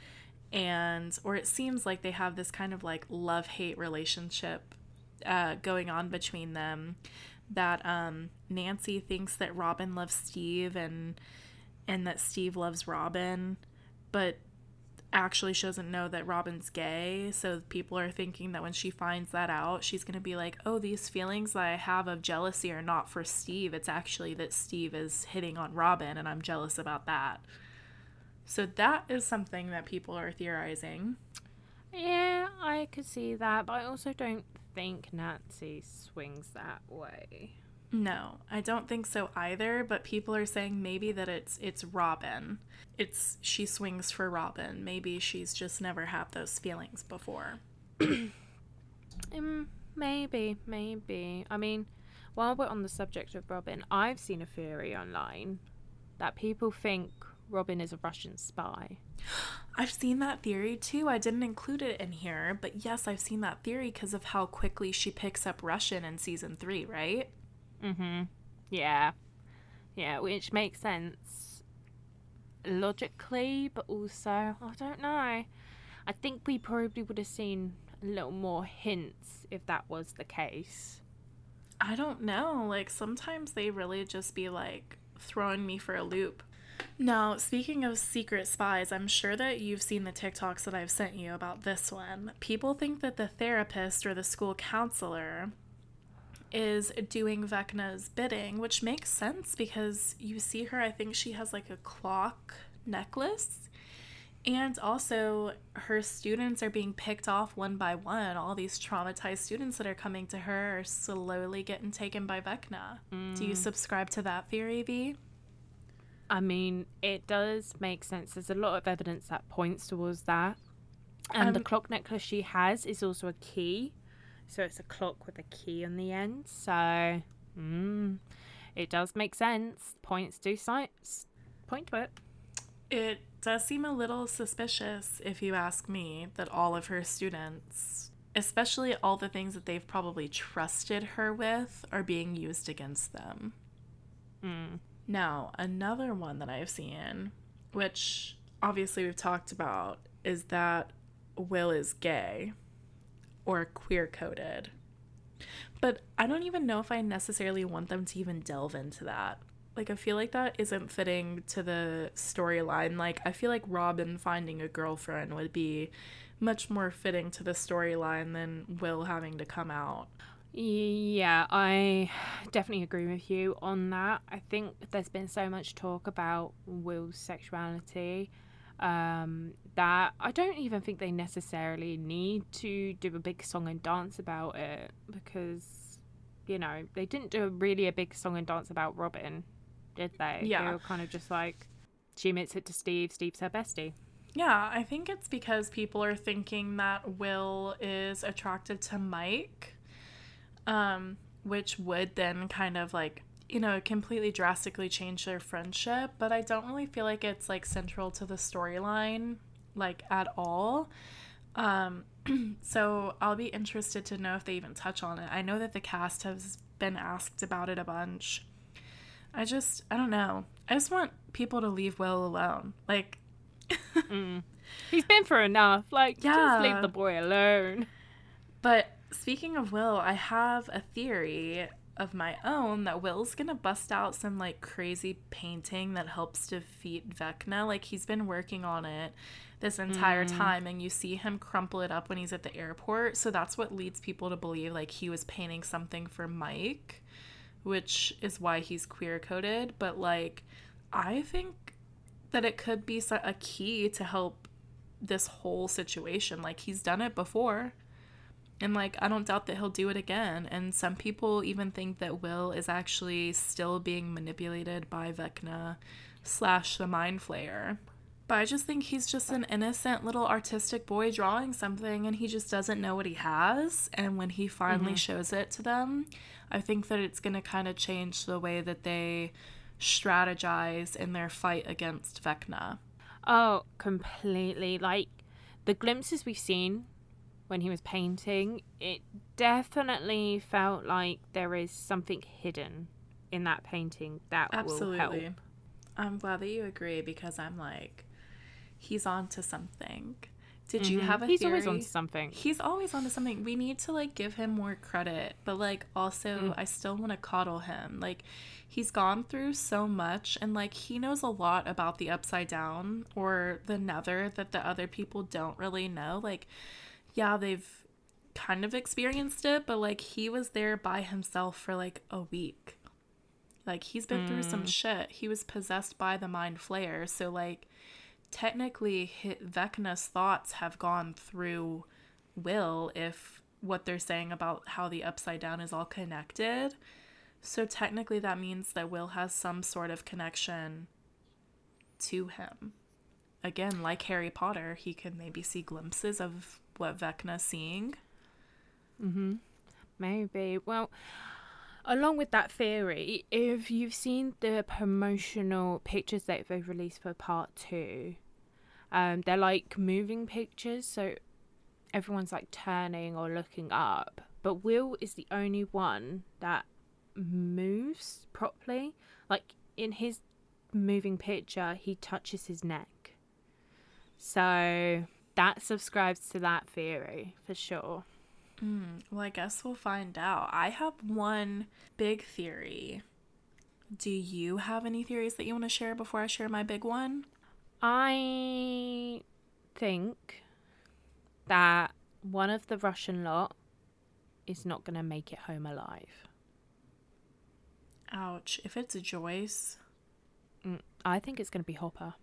And, or it seems like they have this kind of like love hate relationship uh, going on between them. That um, Nancy thinks that Robin loves Steve and and that Steve loves Robin, but actually she doesn't know that Robin's gay. So people are thinking that when she finds that out, she's going to be like, oh, these feelings I have of jealousy are not for Steve. It's actually that Steve is hitting on Robin and I'm jealous about that. So that is something that people are theorizing. Yeah, I could see that, but I also don't think Nancy swings that way. No, I don't think so either, but people are saying maybe that it's it's Robin. It's she swings for Robin. Maybe she's just never had those feelings before. um, maybe, maybe. I mean, while we're on the subject of Robin, I've seen a theory online that people think Robin is a Russian spy. I've seen that theory too. I didn't include it in here, but yes, I've seen that theory because of how quickly she picks up Russian in season three, right? Mm-hmm. Yeah. Yeah, which makes sense logically, but also, I don't know. I think we probably would have seen a little more hints if that was the case. I don't know. Like, sometimes they really just be like throwing me for a loop. Now, speaking of secret spies, I'm sure that you've seen the TikToks that I've sent you about this one. People think that the therapist or the school counselor is doing Vecna's bidding, which makes sense because you see her, I think she has like a clock necklace. And also, her students are being picked off one by one. All these traumatized students that are coming to her are slowly getting taken by Vecna. Mm. Do you subscribe to that theory, V? I mean, it does make sense. There's a lot of evidence that points towards that. And um, the clock necklace she has is also a key. So it's a clock with a key on the end. So, mm, it does make sense. Points do sites point to it. It does seem a little suspicious, if you ask me, that all of her students, especially all the things that they've probably trusted her with, are being used against them. Mm. Now, another one that I've seen, which obviously we've talked about, is that Will is gay or queer coded. But I don't even know if I necessarily want them to even delve into that. Like, I feel like that isn't fitting to the storyline. Like, I feel like Robin finding a girlfriend would be much more fitting to the storyline than Will having to come out. Yeah, I definitely agree with you on that. I think there's been so much talk about Will's sexuality um, that I don't even think they necessarily need to do a big song and dance about it because, you know, they didn't do a, really a big song and dance about Robin, did they? Yeah. They were kind of just like, she admits it to Steve, Steve's her bestie. Yeah, I think it's because people are thinking that Will is attracted to Mike um, which would then kind of like you know completely drastically change their friendship but i don't really feel like it's like central to the storyline like at all. Um so i'll be interested to know if they even touch on it. I know that the cast has been asked about it a bunch. I just i don't know. I just want people to leave will alone. Like mm. he's been for enough. Like yeah. just leave the boy alone. But speaking of Will, I have a theory of my own that Will's gonna bust out some like crazy painting that helps defeat Vecna. Like he's been working on it this entire mm. time, and you see him crumple it up when he's at the airport. So that's what leads people to believe like he was painting something for Mike, which is why he's queer coded. But like, I think that it could be a key to help this whole situation. Like he's done it before. And like, I don't doubt that he'll do it again. And some people even think that Will is actually still being manipulated by Vecna slash the Mind Flayer. But I just think he's just an innocent little artistic boy drawing something and he just doesn't know what he has. And when he finally mm-hmm. shows it to them, I think that it's going to kind of change the way that they strategize in their fight against Vecna. Oh, completely. Like the glimpses we've seen when he was painting, it definitely felt like there is something hidden in that painting that Absolutely. will help. I'm glad that you agree because I'm like, he's on to something. Did mm-hmm. you have a He's theory? always on to something. He's always on to something. We need to like give him more credit, but like also mm. I still want to coddle him. Like he's gone through so much and like he knows a lot about the upside down or the nether that the other people don't really know. Like yeah, they've kind of experienced it, but like he was there by himself for like a week. Like he's been mm. through some mm. shit. He was possessed by the mind flayer. So like technically Vecna's thoughts have gone through Will if what they're saying about how the upside down is all connected. So technically that means that Will has some sort of connection to him. Again, like Harry Potter, he can maybe see glimpses of what Vecna's seeing. Mm-hmm. Maybe. Well, along with that theory, if you've seen the promotional pictures that they've released for part two, um, they're like moving pictures, so everyone's like turning or looking up. But Will is the only one that moves properly. Like in his moving picture, he touches his neck. So that subscribes to that theory for sure. Mm, well, I guess we'll find out. I have one big theory. Do you have any theories that you want to share before I share my big one? I think that one of the Russian lot is not going to make it home alive. Ouch. If it's a Joyce. Mm, I think it's going to be Hopper.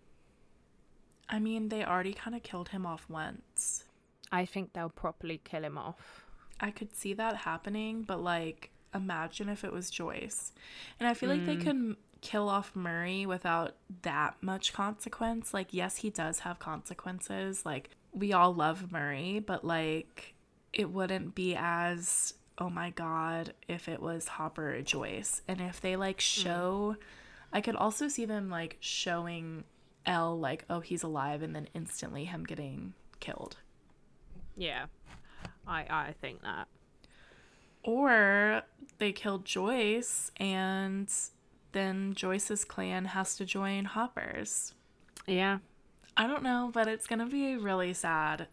I mean, they already kind of killed him off once. I think they'll properly kill him off. I could see that happening, but like, imagine if it was Joyce. And I feel mm. like they mm. could kill off Murray without that much consequence. Like, yes, he does have consequences. Like, we all love Murray, but like, it wouldn't be as oh my god if it was Hopper or Joyce. And if they like mm. show, mm. I could also see them like showing El like, oh, he's alive, and then instantly him getting killed. Yeah, I I think that. Or they killed Joyce, and then Joyce's clan has to join Hopper's. Yeah. I don't know, but it's gonna be really sad.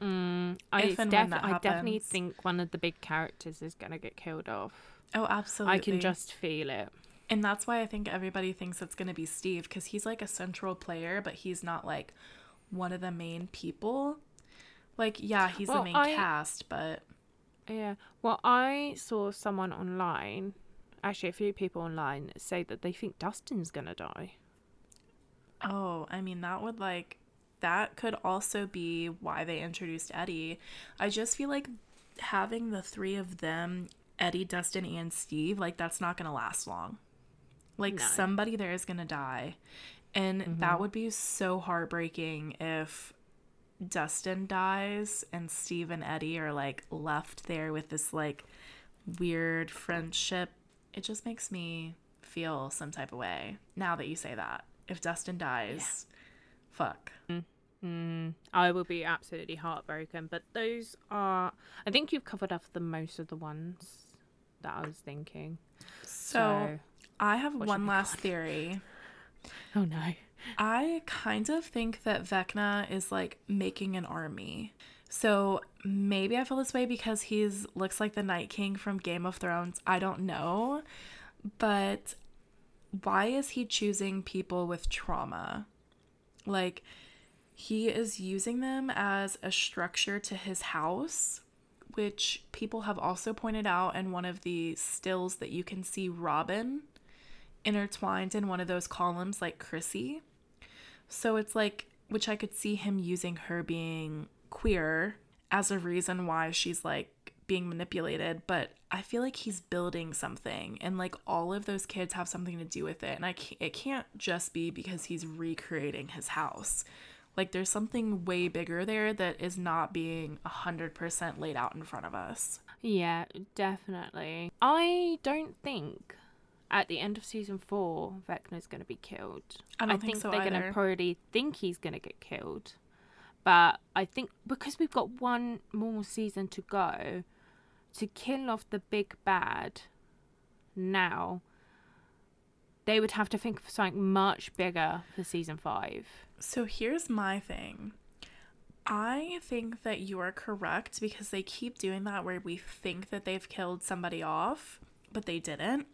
Mm, I, def- I definitely think one of the big characters is gonna get killed off. Oh, absolutely. I can just feel it. And that's why I think everybody thinks it's going to be Steve because he's like a central player, but he's not like one of the main people. Like, yeah, he's well, the main I, cast, but. Yeah. Well, I saw someone online, actually, a few people online, say that they think Dustin's going to die. Oh, I mean, that would like. That could also be why they introduced Eddie. I just feel like having the three of them Eddie, Dustin, and Steve, like that's not gonna last long. Like somebody there is going to die. And mm-hmm. that would be so heartbreaking if Dustin dies and Steve and Eddie are like left there with this like weird friendship. It just makes me feel some type of way now that you say that. If Dustin dies, yeah. fuck. Mm, I will be absolutely heartbroken. But those are, I think you've covered up the most of the ones that I was thinking. So, so I have what one last theory. Oh no. I kind of think that Vecna is like making an army. So maybe I feel this way because he's looks like the Night King from Game of Thrones. I don't know. But why is he choosing people with trauma? Like he is using them as a structure to his house, which people have also pointed out in one of the stills that you can see Robin intertwined in one of those columns like Chrissy. So it's like, which I could see him using her being queer as a reason why she's like being manipulated, but I feel like he's building something and like all of those kids have something to do with it. And I can't, it can't just be because he's recreating his house. Like there's something way bigger there that is not being 100% laid out in front of us. Yeah, definitely. I don't think at the end of season four, Vecna's going to be killed. I, I think, think so they're going to probably think he's going to get killed. But I think because we've got one more season to go, to kill off the big bad now, they would have to think of something much bigger for season five. So here's my thing. I think that you are correct because they keep doing that where we think that they've killed somebody off, but they didn't.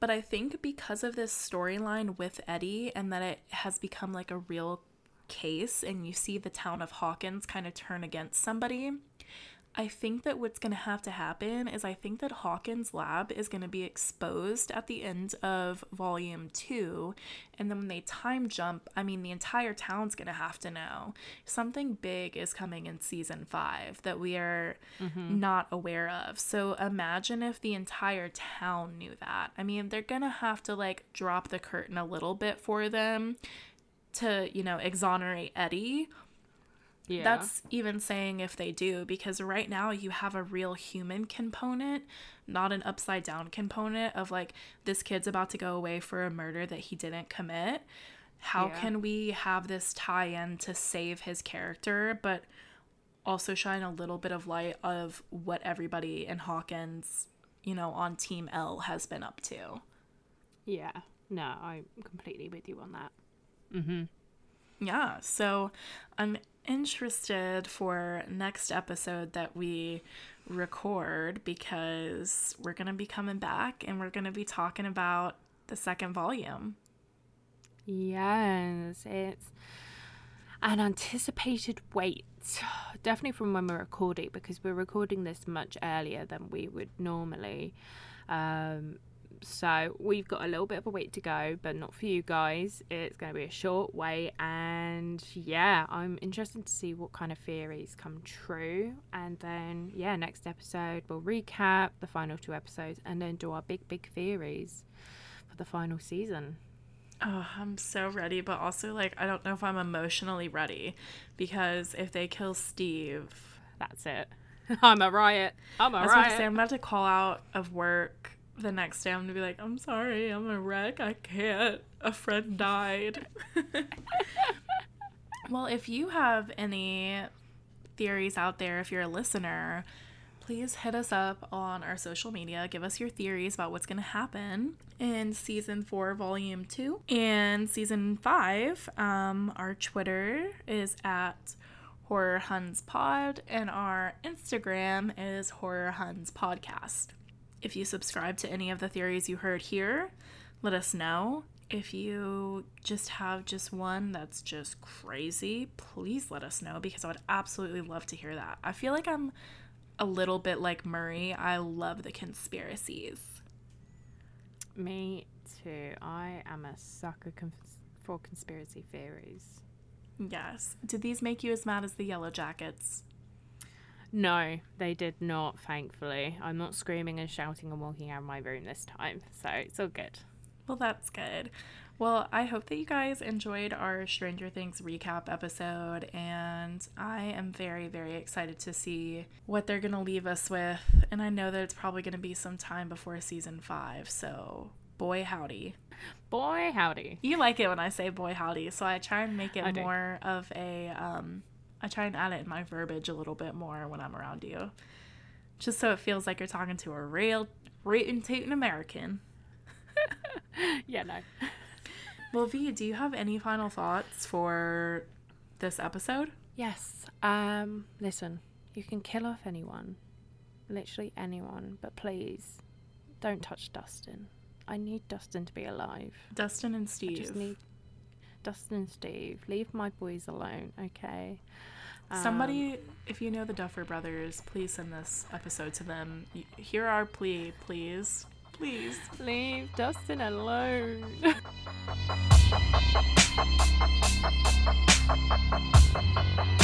But I think because of this storyline with Eddie and that it has become like a real case and you see the town of Hawkins kind of turn against somebody, I think that what's going to have to happen is I think that Hawkins' lab is going to be exposed at the end of volume two. And then when they time jump, I mean, the entire town's going to have to know something big is coming in season five that we are mm-hmm. not aware of. So imagine if the entire town knew that. I mean, they're going to have to like drop the curtain a little bit for them to, you know, exonerate Eddie Yeah. That's even saying if they do, because right now you have a real human component, not an upside down component of like, this kid's about to go away for a murder that he didn't commit. How Yeah. can we have this tie in to save his character, but also shine a little bit of light of what everybody in Hawkins, you know, on Team El has been up to? Yeah. No, I'm completely with you on that. Mm-hmm. Yeah, so I'm interested for next episode that we record because we're going to be coming back and we're going to be talking about the second volume. Yes, it's an anticipated wait. Definitely from when we're recording because we're recording this much earlier than we would normally. Um, so we've got a little bit of a wait to go, but not for you guys. It's going to be a short wait, and yeah, I'm interested to see what kind of theories come true. And then, yeah, next episode we'll recap the final two episodes and then do our big, big theories for the final season. Oh, I'm so ready, but also like I don't know if I'm emotionally ready because if they kill Steve, That's it. I'm a riot. I'm a I was about to riot. say I'm about to call out of work the next day. I'm gonna be like, I'm sorry, I'm a wreck. I can't. A friend died. well, if you have any theories out there, if you're a listener, please hit us up on our social media. Give us your theories about what's gonna happen in season four, volume two, and season five. Um, our Twitter is at Horror Huns Pod, and our Instagram is Horror Huns Podcast. If you subscribe to any of the theories you heard here, let us know. If you just have just one that's just crazy, please let us know because I would absolutely love to hear that. I feel like I'm a little bit like Murray. I love the conspiracies. Me too. I am a sucker cons- for conspiracy theories. Yes. Did these make you as mad as the Yellowjackets? No, they did not, thankfully. I'm not screaming and shouting and walking out of my room this time, so it's all good. Well, that's good. Well, I hope that you guys enjoyed our Stranger Things recap episode, and I am very, very excited to see what they're going to leave us with. And I know that it's probably going to be some time before season five, so boy, howdy. Boy, howdy. You like it when I say boy, howdy, so I try and make it more of a, um, I try and add it in my verbiage a little bit more when I'm around you. Just so it feels like you're talking to a real, rootin' tootin' American. yeah, no. Well, V, do you have any final thoughts for this episode? Yes. Um, listen, you can kill off anyone. Literally anyone, but please don't touch Dustin. I need Dustin to be alive. Dustin and I Steve. just need Dustin and Steve, leave my boys alone, okay? Um, Somebody, if you know the Duffer brothers, please send this episode to them. Hear our plea, please. Please. Leave Dustin alone.